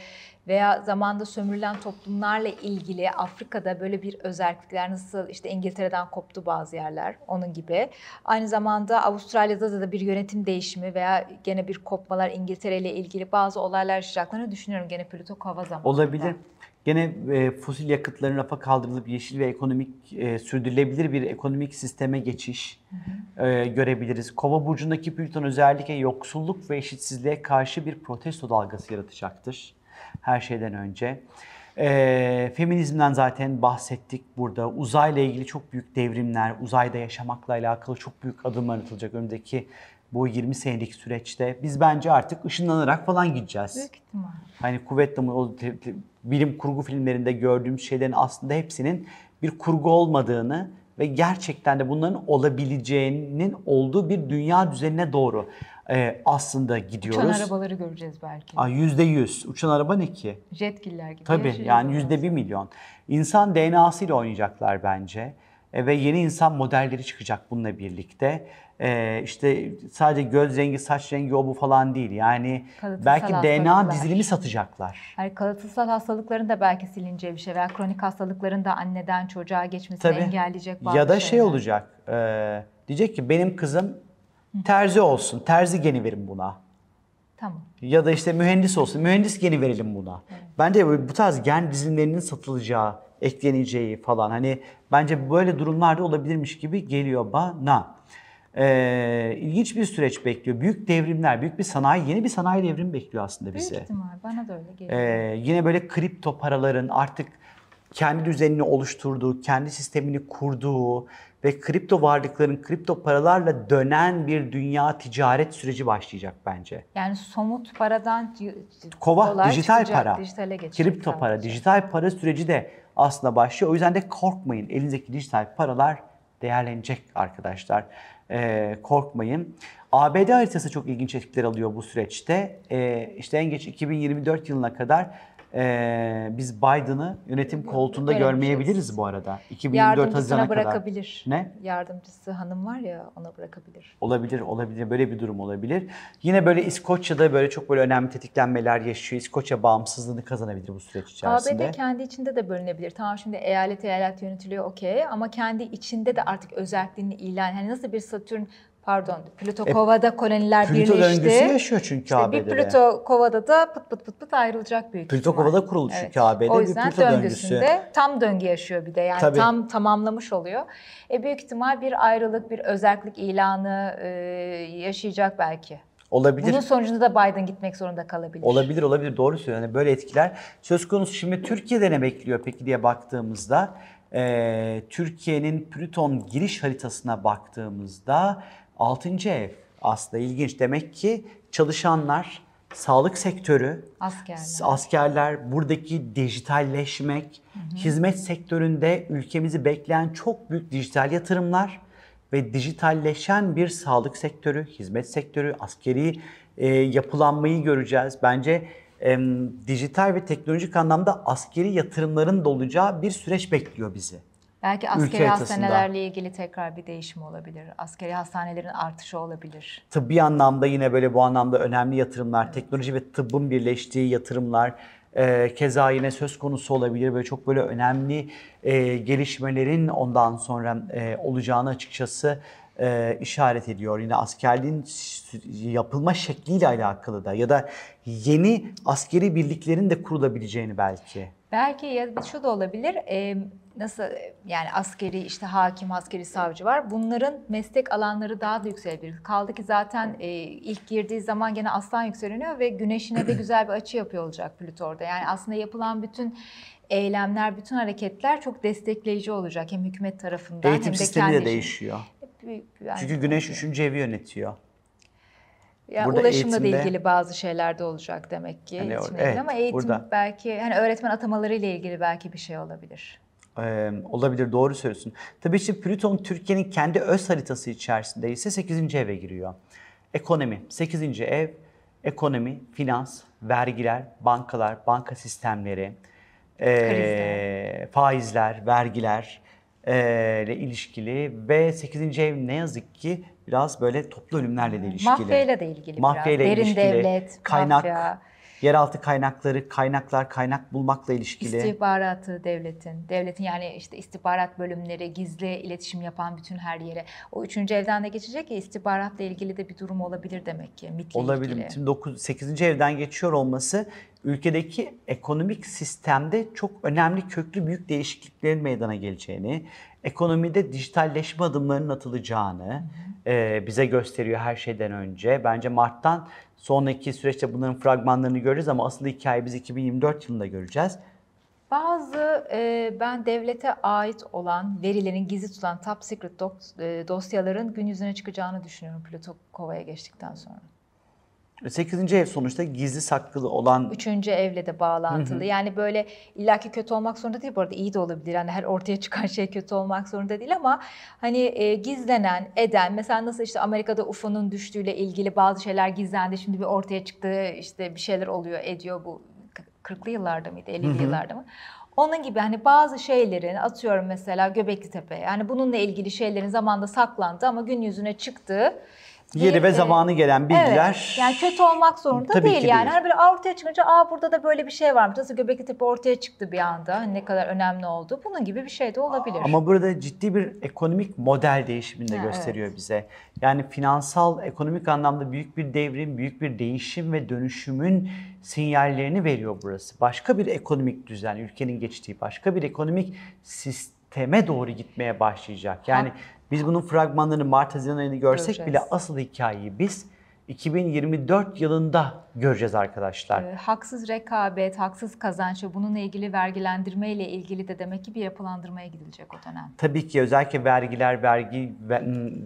veya zamanda sömürülen toplumlarla ilgili Afrika'da böyle bir özellikler nasıl işte İngiltere'den koptu bazı yerler onun gibi. Aynı zamanda Avustralya'da da bir yönetim değişimi veya gene bir kopmalar İngiltere ile ilgili bazı olaylar yaşayacaklarını düşünüyorum gene Plüto Kova zamanında. Olabilir. Gene e, fosil yakıtların rafa kaldırılıp yeşil ve ekonomik e, sürdürülebilir bir ekonomik sisteme geçiş e, görebiliriz. Kova burcundaki Plüton özellikle yoksulluk ve eşitsizliğe karşı bir protesto dalgası yaratacaktır. Her şeyden önce. E, feminizmden zaten bahsettik burada. Uzayla ilgili çok büyük devrimler, uzayda yaşamakla alakalı çok büyük adımlar atılacak önümüzdeki bu 20 senelik süreçte. Biz bence artık ışınlanarak falan gideceğiz. Büyük ihtimal. Hani kuvvetle mi- o te- te- bilim kurgu filmlerinde gördüğümüz şeylerin aslında hepsinin bir kurgu olmadığını ve gerçekten de bunların olabileceğinin olduğu bir dünya düzenine doğru e, aslında gidiyoruz. Uçan arabaları göreceğiz belki. Aa, Yüzde yüz. Uçan araba ne ki? Jetgiller gibi. Tabii yani ondan yüzde bir sonra. milyon. İnsan DNA'sıyla oynayacaklar bence. E, ve yeni insan modelleri çıkacak bununla birlikte. E, işte sadece göz rengi, saç rengi o bu falan değil. Yani Kalıtsal belki DNA dizilimi satacaklar. Hani kalıtsal hastalıkların da belki silineceği bir şey veya kronik hastalıkların da anneden çocuğa geçmesini Tabii. engelleyecek bazı Ya da şey şeyler. olacak. e, diyecek ki benim kızım terzi olsun. Terzi geni verin buna. Tamam. Ya da işte mühendis olsun. Mühendis geni verelim buna. Bence bu bu tarz gen dizilimlerinin satılacağı, ekleneceği falan. Hani bence böyle durumlarda olabilirmiş gibi geliyor bana. Ee, ilginç bir süreç bekliyor. Büyük devrimler, büyük bir sanayi, yeni bir sanayi devrimi bekliyor aslında Büyük bizi. ihtimal. Bana da öyle geliyor. Ee, yine böyle kripto paraların artık kendi düzenini oluşturduğu, kendi sistemini kurduğu ve kripto varlıkların kripto paralarla dönen bir dünya ticaret süreci başlayacak bence. Yani somut paradan Kova, dijital çıkacak, para, dijitale geçecek kripto para, dijital para süreci de aslında başlıyor. O yüzden de korkmayın. Elinizdeki dijital paralar değerlenecek arkadaşlar. Ee, korkmayın. ABD haritası çok ilginç etkiler alıyor bu süreçte. Ee, işte en geç 2024 yılına kadar e, biz Biden'ı yönetim koltuğunda Göremeyeceğiz. görmeyebiliriz bu arada. 2024 Haziran'a Yardımcısına kadar. bırakabilir. Ne? Yardımcısı hanım var ya ona bırakabilir. Olabilir, olabilir. Böyle bir durum olabilir. Yine böyle İskoçya'da böyle çok böyle önemli tetiklenmeler yaşıyor. İskoçya bağımsızlığını kazanabilir bu süreç içerisinde. ABD kendi içinde de bölünebilir. Tamam şimdi eyalet eyalet yönetiliyor okey ama kendi içinde de artık özelliğini ilan. Hani nasıl bir Satürn pardon Plüto Kova'da koloniler E, Plüto birleşti. döngüsü yaşıyor çünkü İşte ABD'de. bir Plüto Kova'da da pıt pıt pıt pıt ayrılacak büyük Plüto ihtimal. Kova'da kuruldu çünkü ABD O bir yüzden Plüto döngüsü. döngüsünde tam döngü yaşıyor bir de yani Tabii. tam tamamlamış oluyor. E büyük ihtimal bir ayrılık, bir özellik ilanı e, yaşayacak belki. Olabilir. Bunun sonucunda da Biden gitmek zorunda kalabilir. Olabilir, olabilir. Doğru söylüyorsun. Yani böyle etkiler söz konusu. Şimdi Türkiye'de ne bekliyor peki diye baktığımızda e, Türkiye'nin Plüton giriş haritasına baktığımızda 6. ev aslında ilginç. Demek ki çalışanlar, sağlık sektörü, Askerler. askerler, buradaki dijitalleşmek, hizmet sektöründe ülkemizi bekleyen çok büyük dijital yatırımlar ve dijitalleşen bir sağlık sektörü, hizmet sektörü, askeri e, yapılanmayı göreceğiz. Bence em, dijital ve teknolojik anlamda askeri yatırımların da olacağı bir süreç bekliyor bizi. Belki askeri hastanelerle ilgili tekrar bir değişim olabilir. Askeri hastanelerin artışı olabilir. Tıbbi anlamda yine böyle bu anlamda önemli yatırımlar, teknoloji ve tıbbın birleştiği yatırımlar, e, keza yine söz konusu olabilir. Böyle çok böyle önemli e, gelişmelerin ondan sonra e, olacağını açıkçası e, işaret ediyor. Yine askerliğin yapılma şekliyle alakalı da ya da yeni askeri birliklerin de kurulabileceğini belki. Belki ya da şu da olabilir. e, nasıl e, yani askeri işte hakim, askeri savcı var. Bunların meslek alanları daha da yükselebilir. Kaldı ki zaten e, ilk girdiği zaman gene aslan yükseliyor ve güneşine de güzel bir açı yapıyor olacak Plüto orada. Yani aslında yapılan bütün eylemler, bütün hareketler çok destekleyici olacak hem hükümet tarafından Eğitim hem de sistemi kendi de değişiyor. Büyük- yani- Çünkü güneş 3. evi yönetiyor. Ya Burada ulaşımla da eğitimde- ilgili bazı şeyler de olacak demek ki. Hani or- evet, ama eğitim burada. belki hani öğretmen atamaları ile ilgili belki bir şey olabilir. Ee, olabilir doğru söylüyorsun. Tabii işte Plüton Türkiye'nin kendi öz haritası içerisinde ise 8. eve giriyor. Ekonomi 8. ev ekonomi, finans, vergiler, bankalar, banka sistemleri, ee, faizler, vergiler ile ilişkili ve 8. ev ne yazık ki biraz böyle toplu ölümlerle de ilişkili. Mafyayla da ilgili Mafyayla biraz. Derin ilişkili, devlet, kaynak, mafya. Yeraltı kaynakları, kaynaklar, kaynak bulmakla ilişkili. İstihbaratı devletin, devletin yani işte istihbarat bölümleri, gizli iletişim yapan bütün her yere. O üçüncü evden de geçecek ya istihbaratla ilgili de bir durum olabilir demek ki MIT'le Olabilir. ilgili. Şimdi 9, 8. evden geçiyor olması ülkedeki ekonomik sistemde çok önemli köklü büyük değişikliklerin meydana geleceğini, ekonomide dijitalleşme adımlarının atılacağını e, bize gösteriyor her şeyden önce. Bence Mart'tan sonraki süreçte bunların fragmanlarını göreceğiz ama asıl hikaye biz 2024 yılında göreceğiz. Bazı e, ben devlete ait olan verilerin gizli tutulan top secret e, dosyaların gün yüzüne çıkacağını düşünüyorum Plüto Kova'ya geçtikten sonra. 8. ev sonuçta gizli saklı olan Üçüncü evle de bağlantılı. Yani böyle illaki kötü olmak zorunda değil bu arada iyi de olabilir. Yani her ortaya çıkan şey kötü olmak zorunda değil ama hani e, gizlenen, eden mesela nasıl işte Amerika'da UFO'nun düştüğüyle ilgili bazı şeyler gizlendi. Şimdi bir ortaya çıktı işte bir şeyler oluyor ediyor bu 40'lı yıllarda mıydı 50'li yıllarda mı? Onun gibi hani bazı şeylerin atıyorum mesela Göbekli Tepe yani bununla ilgili şeylerin zamanda saklandı ama gün yüzüne çıktı. Yeri ve e, zamanı gelen bilgiler. Evet. Yani kötü olmak zorunda Tabii değil ki yani. değil. Hani böyle ortaya çıkınca aa burada da böyle bir şey varmış. Nasıl Göbekli Tepe ortaya çıktı bir anda. Hani ne kadar önemli oldu. Bunun gibi bir şey de olabilir. Ama burada ciddi bir ekonomik model değişimini de Ha, gösteriyor bize. Yani finansal, ekonomik anlamda büyük bir devrim, büyük bir değişim ve dönüşümün sinyallerini veriyor burası. Başka bir ekonomik düzen, ülkenin geçtiği başka bir ekonomik sisteme doğru gitmeye başlayacak. Yani biz bunun fragmanlarını Mart Haziran ayını görsek Göreceğiz. bile asıl hikayeyi biz 2024 yılında göreceğiz arkadaşlar. Ee, haksız rekabet, haksız kazanç ve bununla ilgili vergilendirme ile ilgili de demek ki bir yapılandırmaya gidilecek o dönem. Tabii ki özellikle vergiler, vergi ve-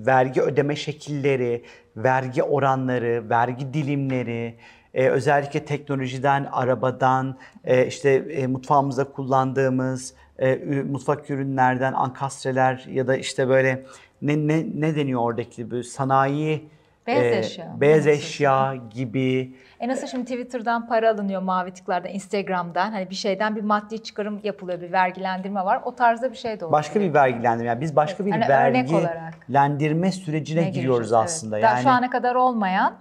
vergi ödeme şekilleri, vergi oranları, vergi dilimleri, e, özellikle teknolojiden, arabadan, e, işte e, mutfağımızda kullandığımız e, mutfak ürünlerden, ankastreler ya da işte böyle ne ne ne deniyor oradaki bu sanayi Beyaz e, eşya. beyaz Beyaz eşya gibi E nasıl şimdi Twitter'dan para alınıyor mavi tıklardan, Instagram'dan hani bir şeyden bir maddi çıkarım yapılıyor, bir vergilendirme var. O tarzda bir şey de oldu. başka bir vergilendirme. Yani biz başka bir Hani vergilendirme sürecine Ne giriyoruz? Evet. aslında. Daha Yani şu ana kadar olmayan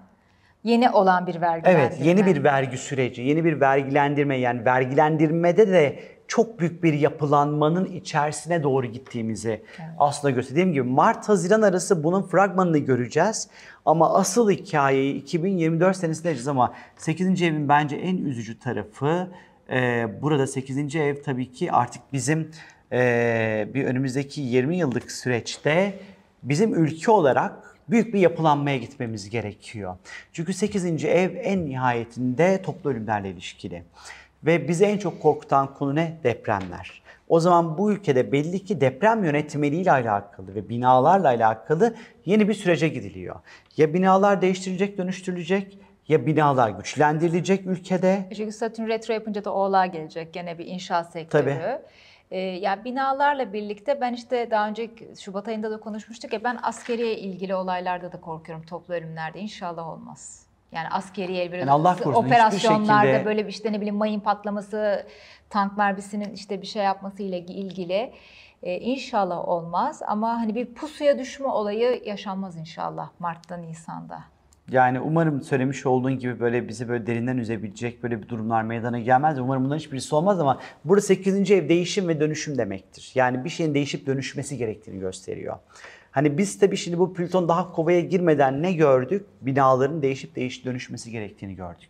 yeni olan bir vergilendirme. Evet, yeni bir vergi süreci, yeni bir vergilendirme yani vergilendirmede de çok büyük bir yapılanmanın içerisine doğru gittiğimizi aslında gösteriyor. Dediğim gibi Mart-Haziran arası bunun fragmanını göreceğiz. Ama asıl hikayeyi 2024 senesinde yaşayacağız ama 8. evin bence en üzücü tarafı e, burada 8. ev tabii ki artık bizim e, bir önümüzdeki 20 yıllık süreçte bizim ülke olarak büyük bir yapılanmaya gitmemiz gerekiyor. Çünkü 8. ev en nihayetinde toplu ölümlerle ilişkili. Ve bizi en çok korkutan konu ne? Depremler. O zaman bu ülkede belli ki deprem yönetmeliğiyle alakalı ve binalarla alakalı yeni bir sürece gidiliyor. Ya binalar değiştirilecek, dönüştürülecek ya binalar güçlendirilecek ülkede. Çünkü Satürn retro yapınca da oğlağa gelecek gene bir inşaat sektörü. Tabii. Ee, ya binalarla birlikte ben işte daha önce Şubat ayında da konuşmuştuk ya ben askeriye ilgili olaylarda da korkuyorum toplu ölümlerde inşallah olmaz. Yani askeriye böyle Yani Allah korusun, operasyonlarda şekilde- böyle bir işte ne bileyim mayın patlaması, tank mermisinin işte bir şey yapması ile ilgili e, inşallah olmaz ama hani bir pusuya düşme olayı yaşanmaz inşallah Mart'ta Nisan'da. Yani umarım söylemiş olduğun gibi böyle bizi böyle derinden üzebilecek böyle bir durumlar meydana gelmez. Umarım bunların hiçbirisi olmaz ama burada 8. ev değişim ve dönüşüm demektir. Yani bir şeyin değişip dönüşmesi gerektiğini gösteriyor. Hani biz tabii şimdi bu Plüton daha kovaya girmeden ne gördük? Binaların değişip değişip dönüşmesi gerektiğini gördük.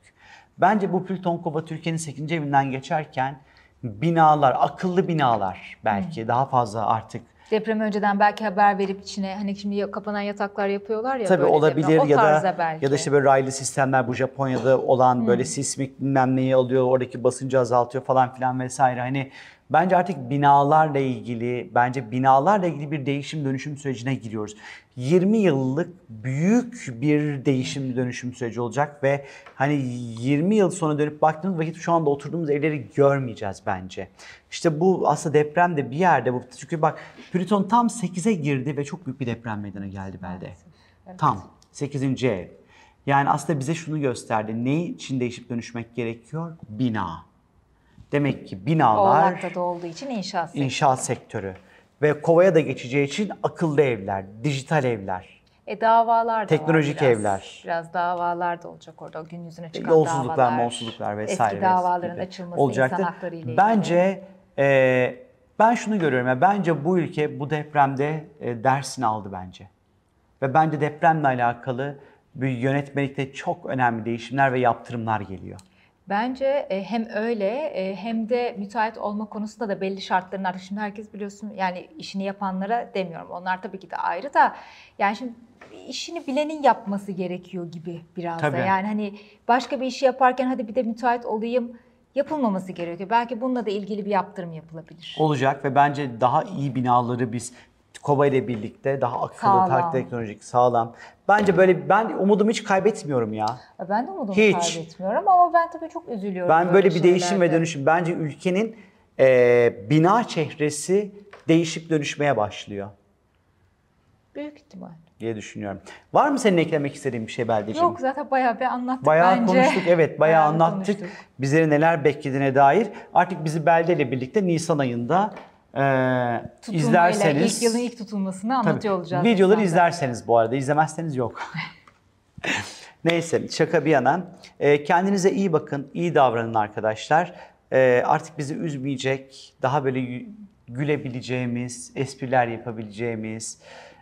Bence bu Plüton kova Türkiye'nin 8. evinden geçerken binalar, akıllı binalar belki daha fazla artık Depremi önceden belki haber verip içine hani şimdi kapanan yataklar yapıyorlar ya Tabii böyle olabilir deprem, o ya da belki. ya da işte böyle raylı sistemler bu Japonya'da olan böyle sismik bilmem neyi alıyor, oradaki basıncı azaltıyor falan filan vesaire. Hani bence artık binalarla ilgili, bence binalarla ilgili bir değişim dönüşüm sürecine giriyoruz. 20 yıllık büyük bir değişim dönüşüm süreci olacak ve hani 20 yıl sonra dönüp baktığımız vakit şu anda oturduğumuz evleri görmeyeceğiz bence. İşte bu aslında deprem de bir yerde bu. Çünkü bak Plüton tam 8'e girdi ve çok büyük bir deprem meydana geldi belde. Tam 8. ev. Yani aslında bize şunu gösterdi. Ne için değişip dönüşmek gerekiyor? Bina. Demek ki binalar Oğlak'ta da olduğu için inşaat sektörü. inşaat sektörü ve kovaya da geçeceği için akıllı evler, dijital evler. E davalar da Teknolojik var biraz. evler. Biraz davalar da olacak orada. O gün yüzüne çıkan Yolsuzluklar, davalar. molsuzluklar vesaire. Eski davaların açılması olacaktır. insan hakları ile ilgili. Bence e, ben şunu görüyorum. ya, bence bu ülke bu depremde e, dersini aldı bence. Ve bence depremle alakalı bir yönetmelikte çok önemli değişimler ve yaptırımlar geliyor. Bence e, hem öyle e, hem de müteahhit olma konusunda da belli şartların artık şimdi herkes biliyorsun yani işini yapanlara demiyorum. Onlar tabii ki de ayrı da yani şimdi işini bilenin yapması gerekiyor gibi biraz Tabii. da. Yani hani başka bir işi yaparken hadi bir de müteahhit olayım yapılmaması gerekiyor. Belki bununla da ilgili bir yaptırım yapılabilir. Olacak ve bence daha iyi binaları biz KOBA ile birlikte daha akıllı, Sağlam. daha teknolojik, sağlam. Bence böyle ben umudumu hiç kaybetmiyorum ya. Ben de umudumu Hiç. kaybetmiyorum ama ben tabii çok üzülüyorum. Ben böyle bir değişim ve dönüşüm. Bence ülkenin e, bina çehresi değişip dönüşmeye başlıyor Büyük ihtimal. diye düşünüyorum. Var mı senin eklemek istediğin bir şey Beldeciğim? Yok zaten bayağı bir anlattık Bayağı bence. konuştuk evet bayağı, bir anlattık. konuştuk. Bizleri neler beklediğine dair. Artık bizi Belde ile birlikte Nisan ayında e, Tutulmayla, izlerseniz. ilk yılın ilk tutulmasını Tabii, anlatıyor olacağız. Videoları izlerseniz bu arada izlemezseniz yok. Neyse şaka bir yana. Ee, kendinize iyi bakın, iyi davranın arkadaşlar. Ee, artık bizi üzmeyecek, daha böyle gülebileceğimiz, espriler yapabileceğimiz,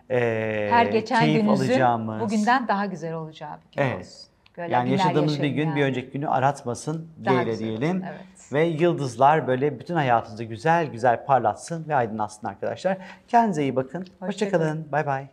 e, Her geçen keyif gününüzün alacağımız. bugünden daha güzel olacağı bir gün Evet. olsun. Böyle yani yaşadığımız bir gün yani. bir önceki günü aratmasın olsun, diyelim. evet. Ve yıldızlar böyle bütün hayatınızı güzel güzel parlatsın ve aydınlatsın arkadaşlar. Kendinize iyi bakın. Hoşça Hoşçakalın. Bay bay.